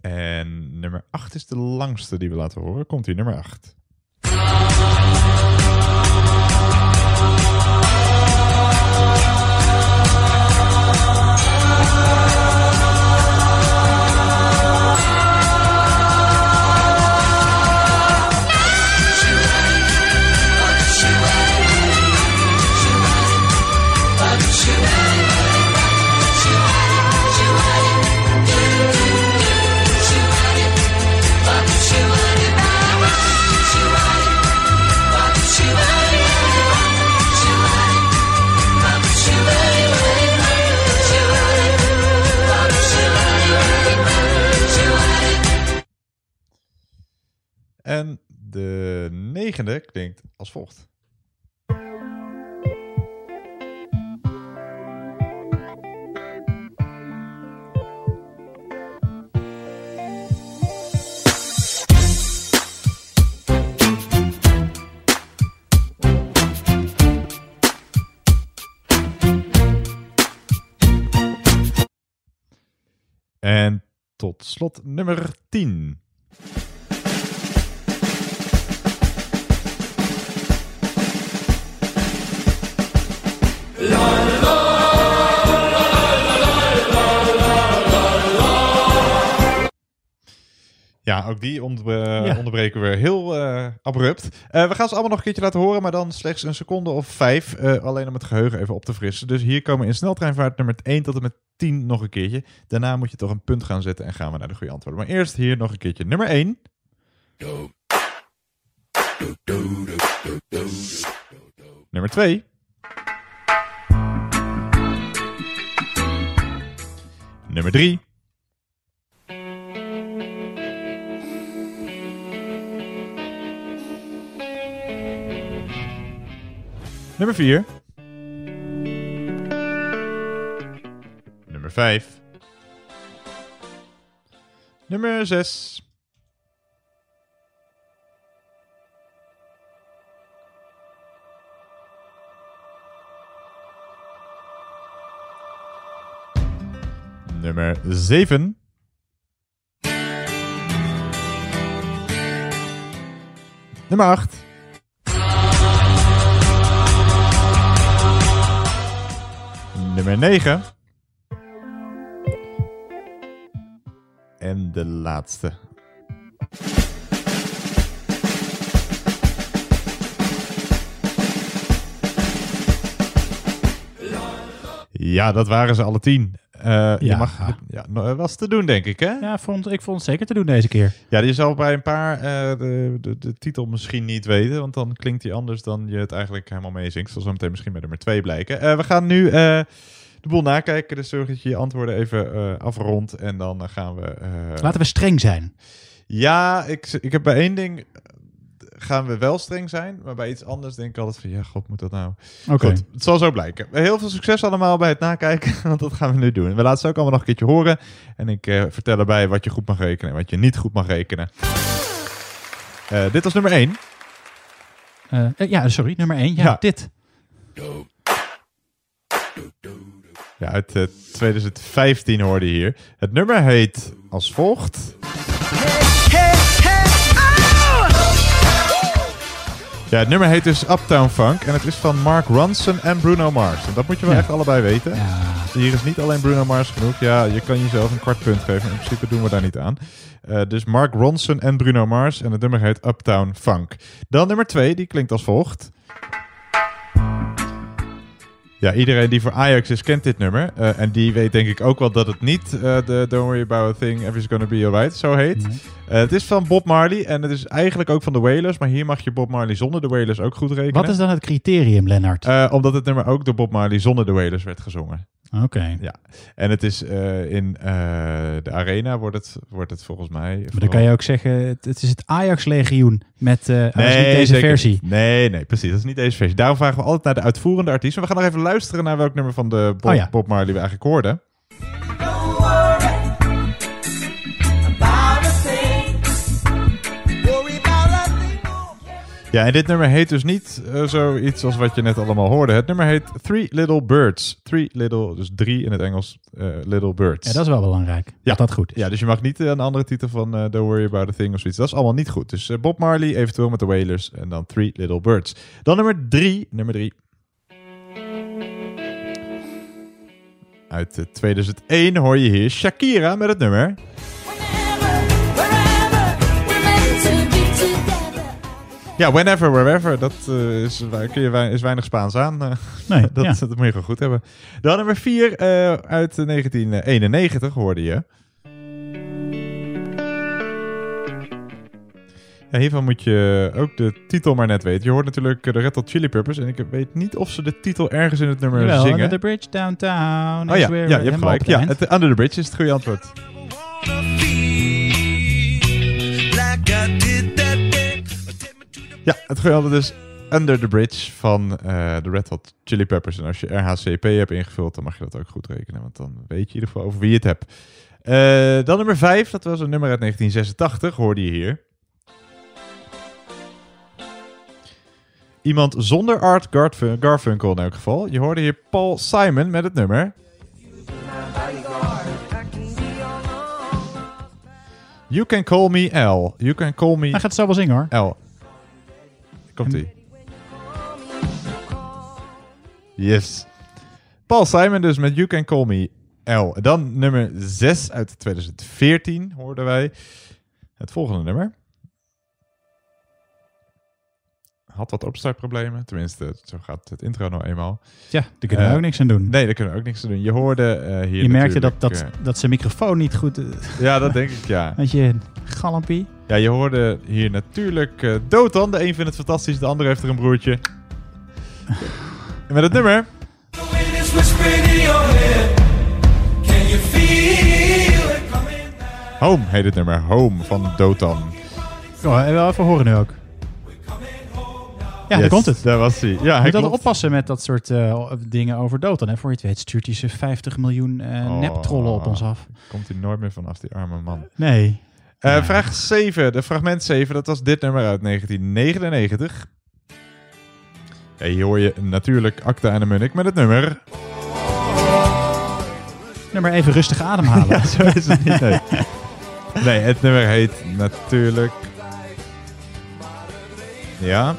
En nummer 8 is de langste die we laten horen. Komt hier, nummer 8. Als volgt. En tot slot nummer 10. Ja, ook die Ja. onderbreken we heel eh, abrupt. Eh, we gaan ze allemaal nog een keertje laten horen, maar dan slechts een seconde of vijf. eh, alleen om het geheugen even op te frissen. Dus hier komen in sneltreinvaart nummer 1 tot en met 10 nog een keertje. Daarna moet je toch een punt gaan zetten en gaan we naar de goede antwoorden. Maar eerst hier nog een keertje nummer 1. Nummer 2. Nummer 3. Nummer 4. Nummer 5. Nummer 6. Nummer 7. Nummer 8. Nummer 9. En de laatste. Ja, dat waren ze alle tien. Eh, Je mag, ja, was te doen, denk ik, hè? Ja, vond, ik vond het zeker te doen deze keer. Ja, je zal bij een paar eh, de, de, de titel misschien niet weten, want dan klinkt die anders dan je het eigenlijk helemaal meezingt. Zal zo meteen misschien bij nummer 2 blijken. Eh, we gaan nu de boel nakijken, dus zorg dat je je antwoorden even eh, afrondt en dan eh, gaan we... eh, Laten we streng zijn. Ja, ik, ik heb bij één ding gaan we wel streng zijn, maar bij iets anders denk ik altijd van, ja, god, moet dat nou? Oké. Het zal zo blijken. Heel veel succes allemaal bij het nakijken, want dat gaan we nu doen. We laten ze ook allemaal nog een keertje horen en ik eh, vertel erbij wat je goed mag rekenen en wat je niet goed mag rekenen. Eh, dit was nummer 1. Eh, eh, ja, sorry, nummer 1. Ja, Ja. dit. Ja, uit eh, 2015 hoorde je hier. Het nummer heet als volgt. Ja, het nummer heet dus Uptown Funk en het is van Mark Ronson en Bruno Mars. En dat moet je wel Ja. echt allebei weten. Hier is niet alleen Bruno Mars genoeg. Ja, je kan jezelf een kwart punt geven. In principe doen we daar niet aan. Eh, dus Mark Ronson en Bruno Mars en het nummer heet Uptown Funk. Dan nummer twee, die klinkt als volgt. Ja, iedereen die voor Ajax is, kent dit nummer. Eh, en die weet denk ik ook wel dat het niet eh, de Don't Worry About a Thing, Everything's Gonna Be Alright zo heet. Eh, het is van Bob Marley en het is eigenlijk ook van de Wailers. Maar hier mag je Bob Marley zonder de Wailers ook goed rekenen. Wat is dan het criterium, Lennart? Omdat het nummer ook door Bob Marley zonder de Wailers werd gezongen. Oké. Ja, en het is eh, in eh, de arena wordt het, wordt het volgens mij... Maar dan kan je ook zeggen, het, het is het Ajax-legioen met eh niet deze versie. niet. Nee, nee, precies. Dat is niet deze versie. Daarom vragen we altijd naar de uitvoerende artiest. Maar we gaan nog even luisteren naar welk nummer van de Bob, Oh ja. Bob Marley we eigenlijk hoorden. Ja, en dit nummer heet dus niet eh, zoiets als wat je net allemaal hoorde. Het nummer heet Three Little Birds. Three Little, dus drie in het Engels, eh, Little Birds. Ja, dat is wel belangrijk. Ja. Dat dat goed is. Ja, dus je mag niet eh, een andere titel van Don't Worry About a Thing of zoiets. Dat is allemaal niet goed. Dus Bob Marley, eventueel met de Wailers en dan Three Little Birds. Dan nummer drie. Nummer drie. Uit eh, 2001 hoor je hier Shakira met het nummer. Ja, whenever, wherever. Dat eh, is, waar- kun je, wei- is weinig Spaans aan. eh. Nee, dat, ja. dat moet je gewoon goed hebben. Dan nummer 4 uit eh, 1991 hoorde je. Ja, hiervan moet je ook de titel maar net weten. Je hoort natuurlijk eh, de Red Hot Chili Peppers. En ik weet niet of ze de titel ergens in het nummer Jawel, zingen. Under the Bridge Downtown. Oh ja, ja, je hebt gelijk. Ja, het, Under the Bridge is het goede antwoord. Ja, het antwoord is Under the Bridge van eh, de Red Hot Chili Peppers. En als je RHCP hebt ingevuld, dan mag je dat ook goed rekenen. Want dan weet je in ieder geval over wie je het hebt. Eh, dan nummer 5, dat was een nummer uit 1986, hoorde je hier. Iemand zonder Art Garfun- Garfunkel in elk geval. Je hoorde hier Paul Simon met het nummer. You can call me L. You can call me... Hij gaat het zo wel zingen hoor. L. Komt ie. Yes. Paul Simon dus met You Can Call Me L. Dan nummer 6 uit 2014 hoorden wij. Het volgende nummer. Had wat opstartproblemen. Tenminste, zo gaat het intro nou eenmaal. Ja, daar kunnen we Eh, ook niks aan doen. Nee, daar kunnen we ook niks aan doen. Je hoorde eh, hier je merkte dat, dat, eh, dat zijn microfoon niet goed... ja, dat denk ik, ja. Weet je, galampie. Ja, je hoorde hier natuurlijk eh Dotan. De een vindt het fantastisch, de ander heeft er een broertje. En met het nummer... Home heet het nummer. Home van Dotan. Oh, we wel even horen nu ook. Ja, daar Yes, komt het. Daar was hij. Ja, hij moet altijd oppassen met dat soort eh, dingen over dood. En voor je het weet stuurt hij ze 50 miljoen eh Oh. neptrollen op ons af. Komt hij nooit meer vanaf, die arme man. Nee. Eh, Vraag 7, de fragment 7, dat was dit nummer uit 1999. Ja, hier hoor je natuurlijk Acta en de Munnik met het nummer. Nummer even rustig ademhalen. Ja, zo is het niet. Nee. nee, het nummer heet natuurlijk... Ja.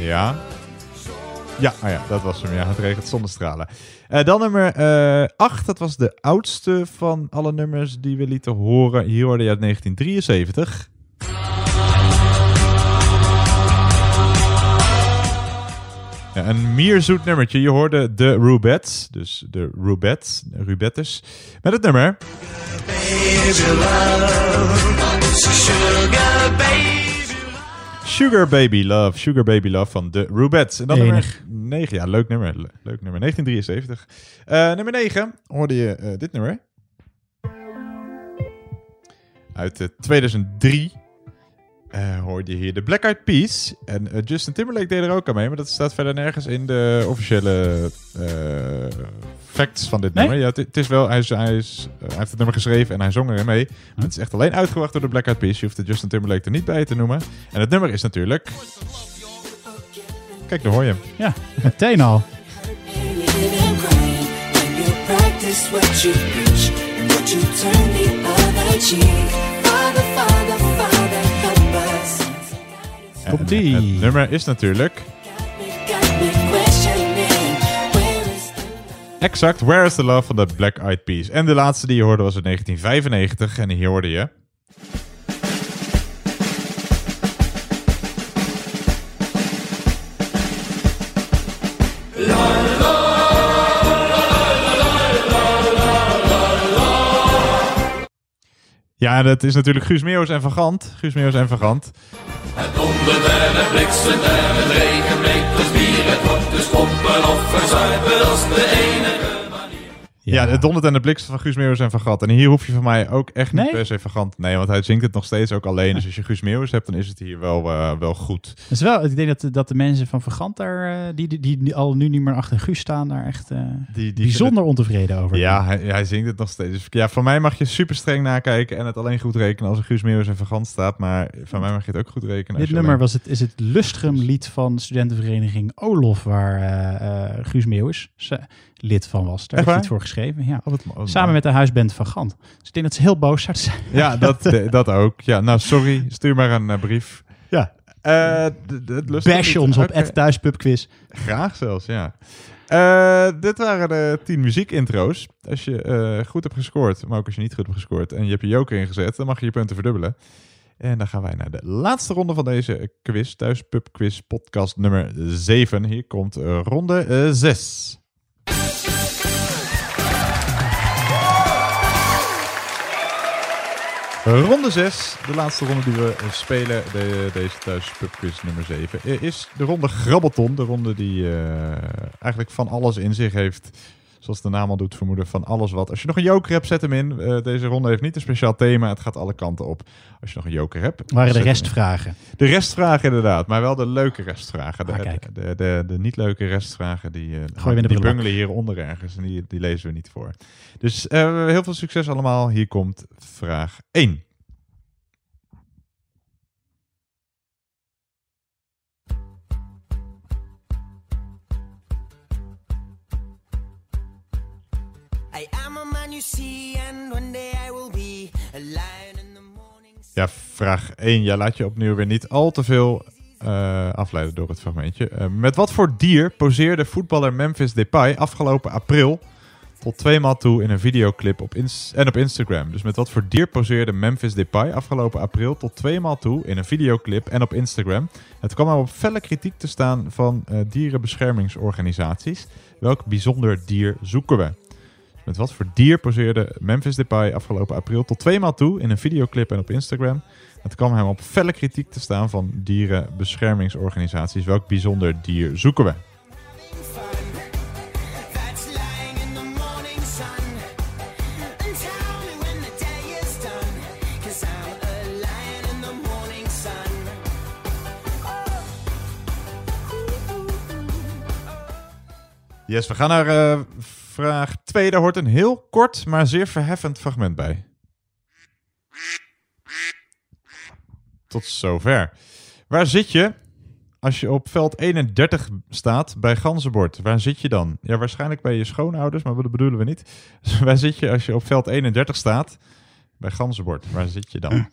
Ja. Ja, ah ja, dat was hem. Ja, het regent zonnestralen. Eh dan nummer 8. dat was de oudste van alle nummers die we lieten horen. Hier hoorde je uit 1973. Ja, een mierzoet nummertje. Je hoorde de Rubettes, dus de Rubettes, Rubettes, met het nummer... Sugar Baby Love, Sugar Baby Love van de Rubettes. En dan nummer 9, ja, leuk nummer, le- leuk nummer, 1973. Eh, nummer 9 hoorde je eh, dit nummer. Uit eh, 2003 eh, hoorde je hier de Black Eyed Peas. En Justin Timberlake deed er ook aan mee, maar dat staat verder nergens in de officiële facts van dit Nee? nummer. Ja, het, het is wel, hij, is, hij, is, eh, hij heeft het nummer geschreven en hij zong erin mee. Maar het is echt alleen uitgebracht door de Black Eyed Peas. Je hoeft de Justin Timberlake er niet bij te noemen. En het nummer is natuurlijk... Kijk, daar hoor je hem. Ja, meteen al. Practice what you preach and what Exact, Where is the Love van de Black Eyed Peas. En de laatste die je hoorde was in 1995. En hier hoorde je... Ja, dat is natuurlijk Guus Meeuwis en Van Gant. Guus en Van Gant. Het regent pompen of verzuipen als de enige Ja, het dondert en de bliksem van Guus Meeuwis en Van Gant. En hier hoef je van mij ook echt niet Nee? per se Van Gant. Nee, want hij zingt het nog steeds ook alleen. Dus als je Guus Meeuwis hebt, dan is het hier wel, eh, wel goed. Dat is wel, ik denk dat, dat de mensen van Vergant daar, eh, die, die, die al nu niet meer achter Guus staan, daar echt eh, die bijzonder ontevreden over. Ja, hij, hij zingt het nog steeds. Dus ja, van mij mag je super streng nakijken en het alleen goed rekenen als er Guus Meeuwis en Van staat. Maar van mij mag je het ook goed rekenen. Dit nummer alleen- was het, is het Lustrum-lied van de studentenvereniging Olof, waar Guus Meeuwis ze- lid van was. Daar Echt heeft hij waar? het voor geschreven. Ja. Oh, wat wat Samen met de huisband van Gant. Dus ik denk dat ze heel boos zouden zijn. Ja, dat, de- dat ook. Ja, nou, sorry. Stuur maar een eh, brief. Ja. Eh, lust Bash ons op Oké. @thuispubquiz. Graag zelfs, ja. Eh, dit waren de tien muziekintro's. Als je eh, goed hebt gescoord, maar ook als je niet goed hebt gescoord en je hebt je joker ingezet, dan mag je je punten verdubbelen. En dan gaan wij naar de laatste ronde van deze quiz, thuis Pub Quiz podcast nummer 7. Hier komt eh, ronde 6. Ronde 6, de laatste ronde die we spelen, de, deze thuis pubquiz nummer 7, eh, is de ronde Grabbelton. De ronde die eh, eigenlijk van alles in zich heeft, zoals de naam al doet vermoeden, van alles wat. Als je nog een joker hebt, zet hem in. Eh, deze ronde heeft niet een speciaal thema, het gaat alle kanten op. Als je nog een joker hebt. Waren de restvragen. De restvragen inderdaad, maar wel de leuke restvragen. De, Ah, de, de, de, niet leuke restvragen, die, eh, in de die bungelen hieronder ergens en die, die lezen we niet voor. Dus eh, heel veel succes allemaal. Hier komt vraag 1. Ja, vraag 1. Ja, laat je opnieuw weer niet al te veel eh, afleiden door het fragmentje. Eh, met wat voor dier poseerde voetballer Memphis Depay afgelopen april tot tweemaal toe in een videoclip op en op Instagram? Dus met wat voor dier poseerde Memphis Depay afgelopen april tot tweemaal toe in een videoclip en op Instagram? Het kwam er op felle kritiek te staan van eh, dierenbeschermingsorganisaties. Welk bijzonder dier zoeken we? Met wat voor dier poseerde Memphis Depay afgelopen april tot tweemaal toe in een videoclip en op Instagram? Het kwam hem op felle kritiek te staan van dierenbeschermingsorganisaties. Welk bijzonder dier zoeken we? Yes, we gaan naar eh, vraag 2. Daar hoort een heel kort, maar zeer verheffend fragment bij. Tot zover. Waar zit je als je op veld 31 staat bij Ganzenbord, waar zit je dan? Ja, waarschijnlijk bij je schoonouders, maar dat bedoelen we niet. Waar zit je als je op veld 31 staat bij Ganzenbord? Waar zit je dan?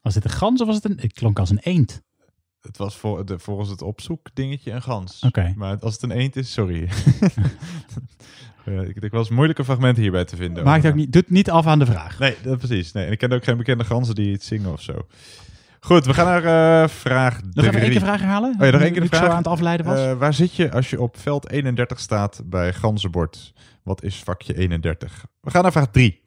Was dit een gans of was het een... Het klonk als een eend. Het was voor de, volgens het opzoekdingetje een gans. Oké. Maar als het een eend is, sorry. Ik, ik was moeilijke fragmenten hierbij te vinden. Maakt ook niet, doet niet af aan de vraag. Nee, dat, precies. Nee. En ik ken ook geen bekende ganzen die iets zingen of zo. Goed, we gaan naar eh, vraag Nog even één drie. keer vraag herhalen? Oh ja, nog één keer de ik zo vraag. aan het afleiden was. Eh, waar zit je als je op veld 31 staat bij Ganzenbord? Wat is vakje 31? We gaan naar vraag 3.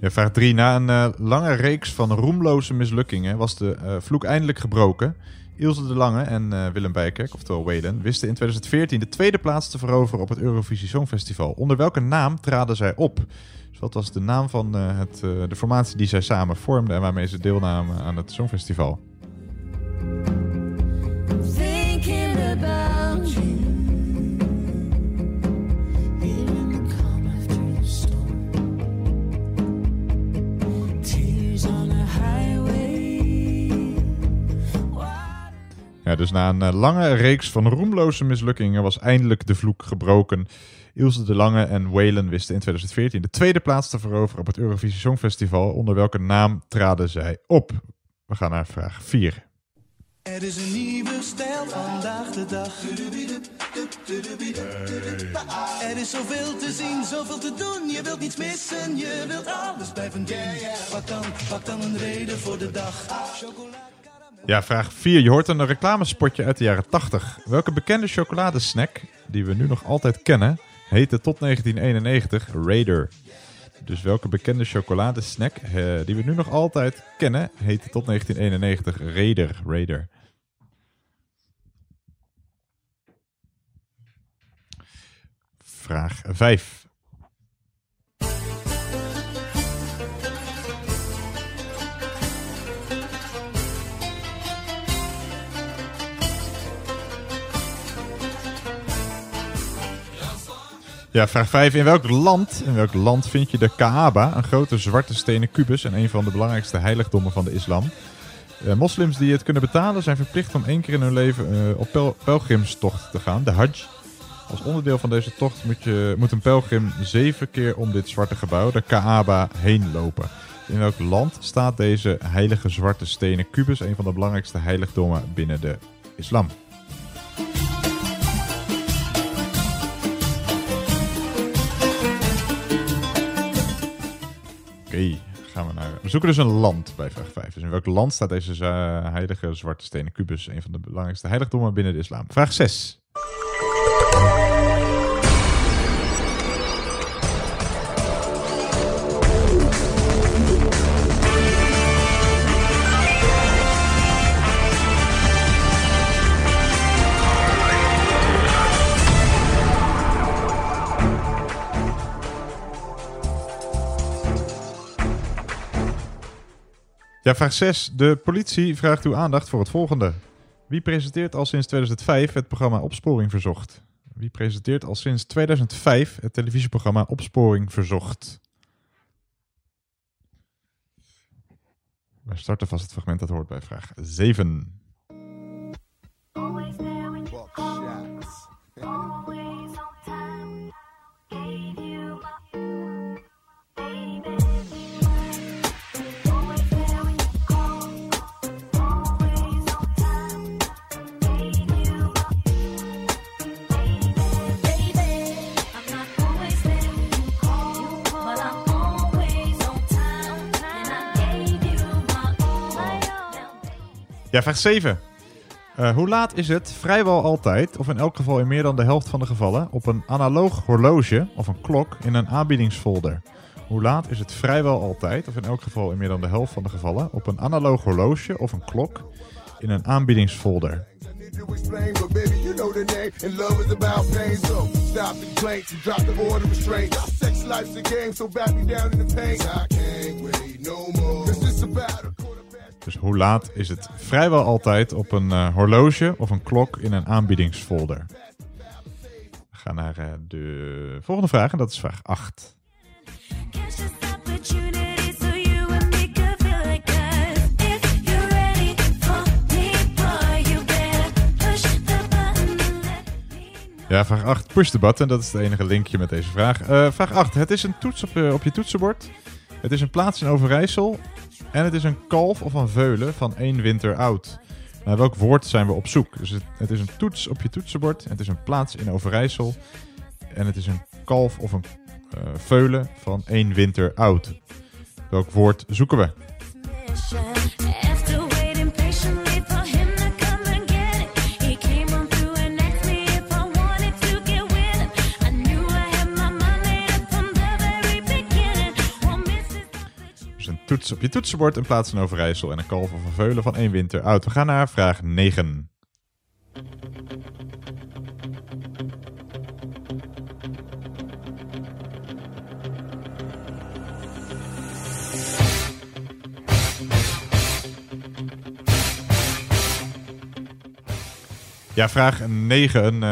Ja, vraag 3. Na een eh, lange reeks van roemloze mislukkingen was de eh, vloek eindelijk gebroken. Ilse de Lange en eh, Willem Bijkerk, oftewel Waylon, wisten in 2014 de tweede plaats te veroveren op het Eurovisie Songfestival. Onder welke naam traden zij op? Dus wat was de naam van het, de formatie die zij samen vormden en waarmee ze deelnamen aan het Songfestival? Dus na een eh, lange reeks van roemloze mislukkingen was eindelijk de vloek gebroken. Ilse de Lange en Waylon wisten in 2014 de tweede plaats te veroveren op het Eurovisie Songfestival. Onder welke naam traden zij op? We gaan naar vraag 4. Er is een nieuwe stijl vandaag de dag. Er is zoveel te zien, zoveel te doen. Je wilt niets missen, je wilt alles blijven doen. Pak dan, pak dan een reden voor de dag. Chocola. Ja, vraag 4. Je hoort een reclamespotje uit de jaren 80. Welke bekende chocoladesnack, die we nu nog altijd kennen, heette tot 1991 Raider? Dus welke bekende chocoladesnack, eh, die we nu nog altijd kennen, heette tot 1991 Raider? Raider. Vraag 5. Ja, vraag 5. In welk land, in welk land vind je de Kaaba, een grote zwarte stenen kubus en een van de belangrijkste heiligdommen van de islam? Eh, moslims die het kunnen betalen zijn verplicht om één keer in hun leven eh, op pel pelgrimstocht te gaan, de Hajj. Als onderdeel van deze tocht moet, je, moet een pelgrim zeven keer om dit zwarte gebouw, de Kaaba, heen lopen. In welk land staat deze heilige zwarte stenen kubus, een van de belangrijkste heiligdommen binnen de islam? Oké, gaan we naar. We zoeken dus een land bij vraag 5. Dus in welk land staat deze heilige zwarte stenen kubus, een van de belangrijkste heiligdommen binnen de islam? Vraag 6. Ja, vraag 6. De politie vraagt uw aandacht voor het volgende. Wie presenteert al sinds 2005 het programma Opsporing Verzocht? Wie presenteert al sinds 2005 het televisieprogramma Opsporing Verzocht? We starten vast het fragment dat hoort bij vraag 7. Ja, vraag 7. Eh, hoe laat is het vrijwel altijd, of in elk geval in meer dan de helft van de gevallen, op een analoog horloge of een klok in een aanbiedingsfolder? Hoe laat is het vrijwel altijd, of in elk geval in meer dan de helft van de gevallen, op een analoog horloge of een klok in een aanbiedingsfolder? Dus hoe laat is het vrijwel altijd op een eh, horloge of een klok in een aanbiedingsfolder? We gaan naar eh, de volgende vraag en dat is vraag 8. Opportunity so you and me could feel like us. If you're ready for me, boy, you better push the button and let Ja, vraag 8. Push the button. Dat is het enige linkje met deze vraag. Eh, vraag 8. Het is een toets op, je- op je toetsenbord. Het is een plaats in Overijssel. En het is een kalf of een veulen van één winter oud. Naar welk woord zijn we op zoek? Dus het, is een toets op je toetsenbord. Het is een plaats in Overijssel. En het is een kalf of een eh, veulen van één winter oud. Welk woord zoeken we? Toets op je toetsenbord, een plaats in Overijssel en een of een veulen van één winter oud. We gaan naar vraag 9. Ja, vraag 9. eh,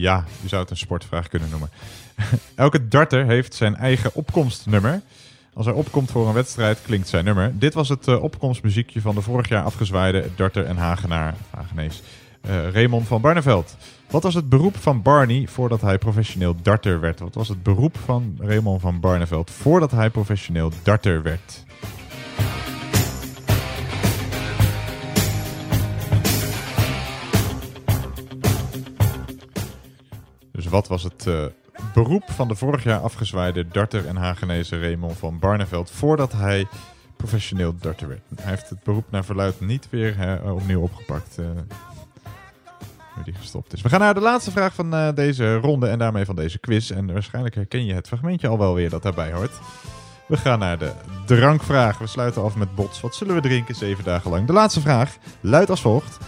ja, je zou het een sportvraag kunnen noemen. Elke darter heeft zijn eigen opkomstnummer. Als hij opkomt voor een wedstrijd, klinkt zijn nummer. Dit was het eh, opkomstmuziekje van de vorig jaar afgezwaaide darter en Hagenaar, Hagenees, eh, Raymond van Barneveld. Wat was het beroep van Barney voordat hij professioneel darter werd? Wat was het beroep van Raymond van Barneveld voordat hij professioneel darter werd? Dus wat was het eh, beroep van de vorig jaar afgezwaaide darter en Hagenese Raymond van Barneveld voordat hij professioneel darter werd? Hij heeft het beroep naar verluid niet weer opnieuw opgepakt. nu die gestopt is. We gaan naar de laatste vraag van eh, deze ronde en daarmee van deze quiz. En waarschijnlijk herken je het fragmentje al wel weer dat daarbij hoort. We gaan naar de drankvraag. We sluiten af met bots. Wat zullen we drinken zeven dagen lang? De laatste vraag luidt als volgt.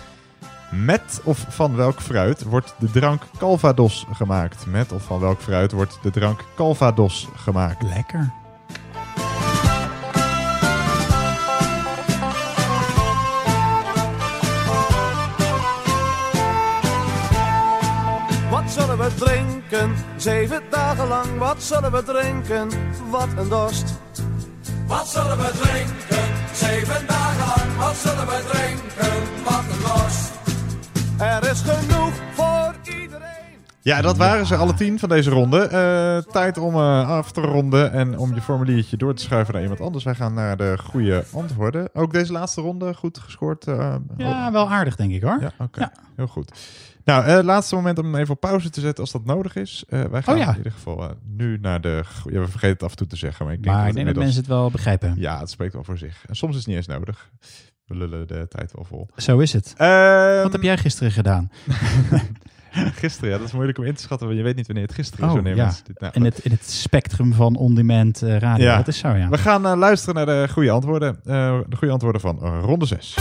Met of van welk fruit wordt de drank Calvados gemaakt? Met of van welk fruit wordt de drank Calvados gemaakt? Lekker. Wat zullen we drinken? Zeven dagen lang, wat zullen we drinken? Wat een dorst. Wat zullen we drinken? Zeven dagen lang, wat zullen we drinken? Wat een dorst. Er is genoeg voor iedereen. Ja, dat waren ze alle tien van deze ronde. Eh, tijd om eh, af te ronden en om je formuliertje door te schuiven naar iemand anders. Wij gaan naar de goede antwoorden. Ook deze laatste ronde goed gescoord. eh, Ja, wel aardig denk ik hoor. Ja, oké. Heel goed. Nou, eh, laatste moment om even op pauze te zetten als dat nodig is. Eh, wij gaan Oh ja. in ieder geval nu naar de... Ja, we vergeten het af en toe te zeggen. Maar ik denk, Maar dat, ik denk dat inmiddels- mensen het wel begrijpen. Ja, het spreekt wel voor zich. En soms is het niet eens nodig. We lullen de tijd wel vol. Zo is het. Ehm, Wat heb jij gisteren gedaan? Gisteren, ja, dat is moeilijk om in te schatten. Want je weet niet wanneer het gisteren is. Oh, wanneer ja. dit- nou, in, het, in het spectrum van on-demand eh, radio. Ja. Dat is zo, ja. We gaan eh, luisteren naar de goede antwoorden. Eh, de goede antwoorden van ronde 6.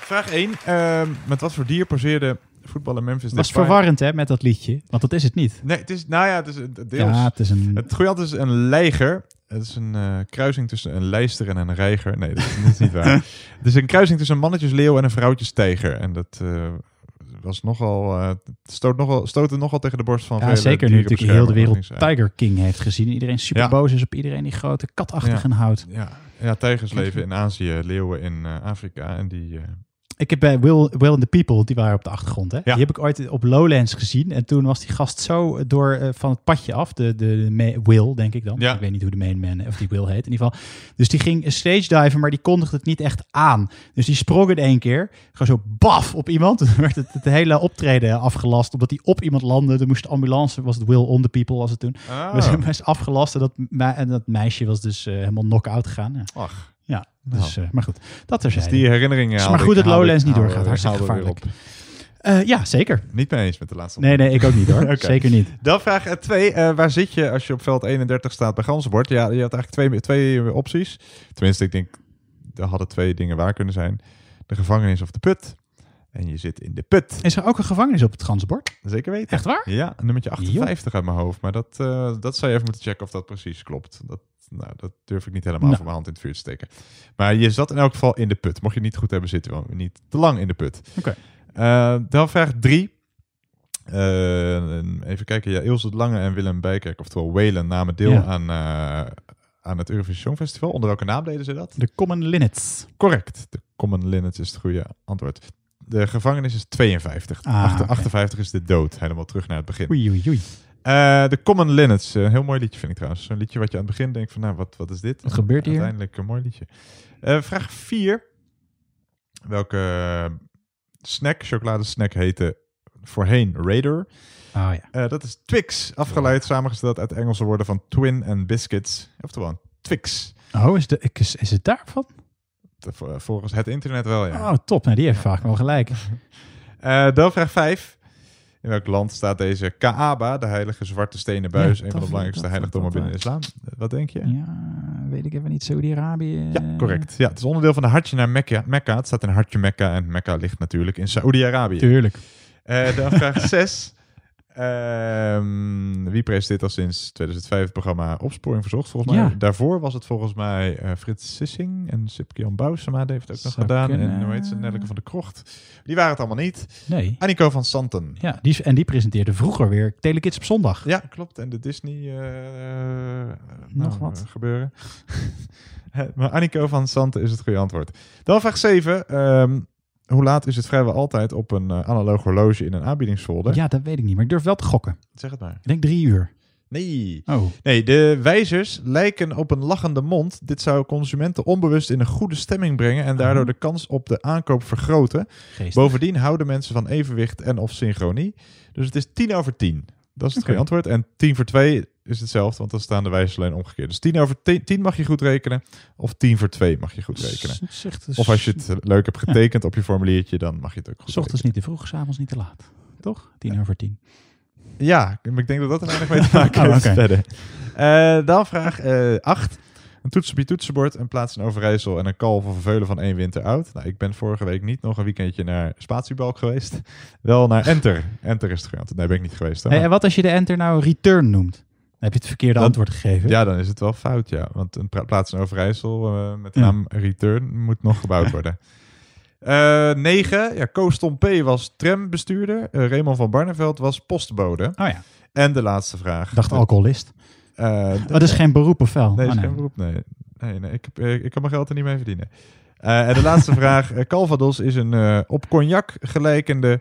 Vraag 1. Ehm, met wat voor dier poseerde voetballer Memphis Dat Depay? verwarrend hè, met dat liedje. Want dat is het niet. Nee, het is, nou ja, het is een- deels. Ja, het is een... Het goede antwoord is een leiger. Het is een eh, kruising tussen een lijster en een reiger. Nee, dat is, niet waar. Het is een kruising tussen een mannetjesleeuw en een vrouwtjestijger. En dat eh, was nogal, het stoot nogal, stootte nogal tegen de borst van Ja, zeker nu natuurlijk heel de wereld. Tiger King heeft gezien. En iedereen super Ja. boos is op iedereen die grote katachtigen houdt. Ja, ja, tijgers leven in Azië, leeuwen in Afrika. En die... eh, Ik heb bij Will, Will and the People, die waren op de achtergrond. Hè? Ja. Die heb ik ooit op Lowlands gezien. En toen was die gast zo door eh, van het padje af. De, de, Will, denk ik dan. Ja. Ik weet niet hoe de main man, of die Will heet in ieder geval. Dus die ging stage diven, maar die kondigde het niet echt aan. Dus die sprong in één keer. Gewoon zo baf op iemand. Toen werd het, het hele optreden afgelast. Omdat hij op iemand landde. Er moest de ambulance, was het Will on the People was het toen. Ah. Dus hij was afgelast. En dat, me- en dat meisje was dus eh, helemaal knock-out gegaan. Ja. Ach. Ja, dus, eh, maar goed. Dat er Dus die herinneringen is haalde maar goed dat Lowlands ik- niet doorgaat. Hartstikke gevaarlijk. Eh, ja, zeker. Niet mee eens met de laatste Nee, nee, ik ook niet hoor. Zeker niet. Dan vraag 2. waar zit je als je op veld 31 staat bij Ganzenbord? Ja, je had eigenlijk twee, twee opties. Tenminste, ik denk, er hadden twee dingen waar kunnen zijn. De gevangenis of de put. En je zit in de put. Is er ook een gevangenis op het ganzenbord? Zeker weten. Echt waar? Ja, nummertje 58 uit mijn hoofd. Maar dat, eh, dat zou je even moeten checken of dat precies klopt. Dat, nou, dat durf ik niet helemaal Nou. voor mijn hand in het vuur te steken. Maar je zat in elk geval in de put. Mocht je niet goed hebben zitten, wel niet te lang in de put. Oké. Eh, dan vraag 3. even kijken. Ja, Ilse Lange en Willem Bijkerk, oftewel Whalen, namen deel Ja. aan, eh, aan het Eurovisie Songfestival. Onder welke naam deden ze dat? De Common Linnets. Correct. De Common Linnets is het goede antwoord. De gevangenis is 52. Ah, Achter- oké. 58 is de dood. Helemaal terug naar het begin. Oei, oei, oei. Eh, de Common Linnets. Een heel mooi liedje vind ik trouwens. Zo'n liedje wat je aan het begin denkt van, nou, wat, wat is dit? Wat gebeurt hier? Uiteindelijk een mooi liedje. Eh, vraag 4. Welke eh, snack, chocoladesnack heette voorheen Raider? Oh ja. Eh, dat is Twix. Afgeleid, samengesteld uit Engelse woorden van twin en biscuits. Oftewel Twix. Oh, is, de, is, is het daarvan? Volgens het internet wel, ja. Oh, top. Nou, die heeft vaak wel gelijk. Eh, dan vraag 5. In welk land staat deze Kaaba, de heilige zwarte stenen buis, Ja, een van de belangrijkste heiligdommen binnen de islam? Eh, Wat denk je? Ja, weet ik even niet. Saudi-Arabië. Ja, correct. Ja, het is onderdeel van de hartje naar Mekka. Mekka. Het staat in hartje Mekka en Mekka ligt natuurlijk in Saoedi-Arabië. Tuurlijk. Eh, dan vraag 6. Wie presenteert al sinds 2005 het programma Opsporing Verzocht? Volgens mij. Ja. Daarvoor was het volgens mij eh, Frits Sissing en Sipke-Jan Bousema die heeft het ook nog Zou gedaan. kunnen. En hoe heet ze? Nelleke van de Krocht. Die waren het allemaal niet. Nee. Annico van Santen. Ja, die, en die presenteerde vroeger weer Telekids op zondag. Ja, klopt. En de Disney eh, Nog nou, wat. eh, gebeuren. maar Annico van Santen is het goede antwoord. Dan vraag 7. Ehm, hoe laat is het vrijwel altijd op een eh, analoog horloge in een aanbiedingsfolder? Ja, dat weet ik niet. Maar ik durf wel te gokken. Zeg het maar. Ik denk drie uur. Nee. Oh. Nee, de wijzers lijken op een lachende mond. Dit zou consumenten onbewust in een goede stemming brengen en daardoor de kans op de aankoop vergroten. Geestig. Bovendien houden mensen van evenwicht en of synchronie. Dus het is tien over tien. Dat is het Oké. goede antwoord. En tien voor twee is hetzelfde, want dan staan de wijzers alleen omgekeerd. Dus tien over tien, tien mag je goed rekenen, of tien voor twee mag je goed rekenen. Dus- Of als je het leuk hebt getekend op je formuliertje, dan mag je het ook goed ochtends niet te vroeg, s avonds niet te laat. Toch? Tien over tien. Ja, maar ik denk dat dat er weinig mee te maken Oh, heeft oké. verder. Eh, dan vraag 8. een toets op je toetsenbord, een plaats in Overijssel en een kalf of een veulen van één winter oud. Nou, ik ben vorige week niet nog een weekendje naar Spatiebalk geweest. Wel naar Enter. Enter is het. Nee, ben ik niet geweest. Hey, en wat als je de enter nou return noemt? Heb je het verkeerde Dan- antwoord gegeven. Ja, dan is het wel fout, ja. Want een plaats in Overijssel eh, met de Ja. naam Return moet nog gebouwd worden. Eh 9. Ja, Koos P. was trambestuurder. Eh, Raymond van Barneveld was postbode. Oh ja. En de laatste vraag. Dacht alcoholist. Oh, dat is geen beroep of wel? Nee, Oh, is geen beroep. Nee, nee, nee ik, heb, ik kan mijn geld er niet mee verdienen. En de laatste vraag. Calvados is een op cognac gelijkende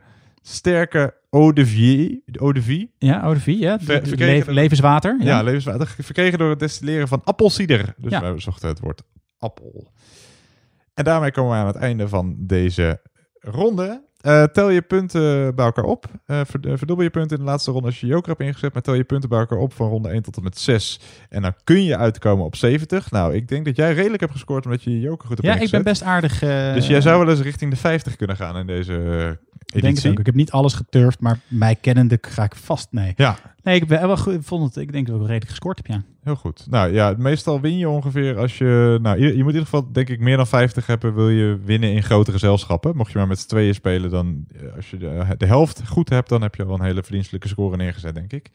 sterke eau de vie. Eau de vie. Ja, eau de vie, ja. Ver- Le- verkregen door- levenswater. Ja, Ja. levenswater. Verkregen door het destilleren van appelsieder. Dus Ja. wij zochten het woord appel. En daarmee komen we aan het einde van deze ronde. Eh, tel je punten bij elkaar op. Eh, verdubbel je punten in de laatste ronde als je joker hebt ingezet. Maar tel je punten bij elkaar op van ronde 1 tot en met 6. En dan kun je uitkomen op 70. Nou, ik denk dat jij redelijk hebt gescoord omdat je je joker goed hebt Ja, ik ingezet. ben best aardig. Dus jij zou wel eens richting de 50 kunnen gaan in deze eh, Ik denk het ook. Ik heb niet alles geturfd, maar mij kennende ga ik vast nee. Ja. Nee, ik ben wel goed. Ik vond het. Ik denk dat ik wel redelijk gescoord heb, ja. Heel goed. Nou ja, meestal win je ongeveer als je... Nou, je, je moet in ieder geval denk ik meer dan 50 hebben... wil je winnen in grote gezelschappen. Mocht je maar met z'n tweeën spelen, dan... eh, Als je de, de helft goed hebt, dan heb je al een hele verdienstelijke score neergezet, denk ik.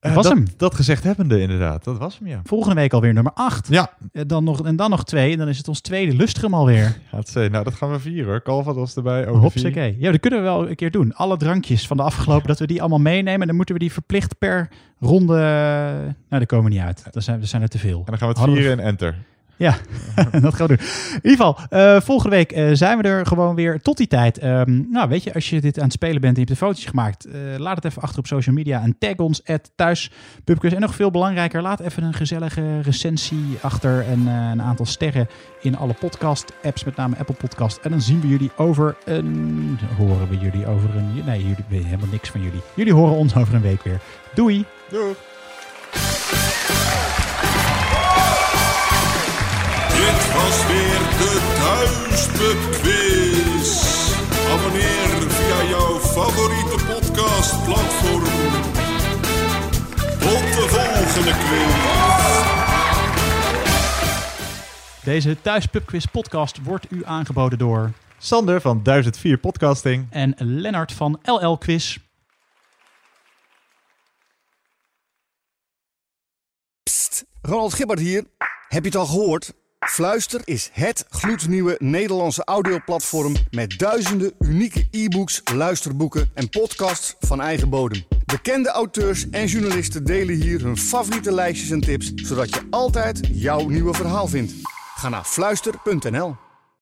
Eh, was dat, hem. Dat gezegd hebbende, inderdaad. Dat was hem, ja. Volgende week alweer nummer 8. Ja. Dan nog, en dan nog twee. En dan is het ons tweede lustrum alweer. Gaat ze. Nou, dat gaan we vieren hoor. Calvados erbij. Hopsakee. Ja, dat kunnen we wel een keer doen. Alle drankjes van de afgelopen, dat we die allemaal meenemen. En dan moeten we die verplicht per ronde... Nou, daar komen we niet uit. Dat zijn, dat zijn er te veel. En dan gaan we het we- vieren in Enter. Ja, dat gaan doen. In ieder geval, eh, volgende week eh, zijn we er gewoon weer tot die tijd. Ehm, nou, weet je, als je dit aan het spelen bent en je hebt de fotootjes gemaakt, eh, laat het even achter op social media en tag ons thuispubquiz. En nog veel belangrijker, laat even een gezellige recensie achter en een aantal sterren in alle podcast-apps, met name Apple Podcast. En dan zien we jullie over een... Horen we jullie over een... Nee, jullie weten helemaal niks van jullie. Jullie horen ons over een week weer. Doei! Doei! Was weer de Thuispub Quiz. Abonneer via jouw favoriete podcastplatform. Tot de volgende quiz. Deze Thuis Pubquiz podcast wordt u aangeboden door... Sander van 1004 Podcasting. En Lennart van LL Quiz. Ronald Gibbard hier. Heb je het al gehoord? Fluister is het gloednieuwe Nederlandse audioplatform met duizenden unieke e-books, luisterboeken en podcasts van eigen bodem. Bekende auteurs en journalisten delen hier hun favoriete lijstjes en tips, zodat je altijd jouw nieuwe verhaal vindt. Ga naar fluister.nl.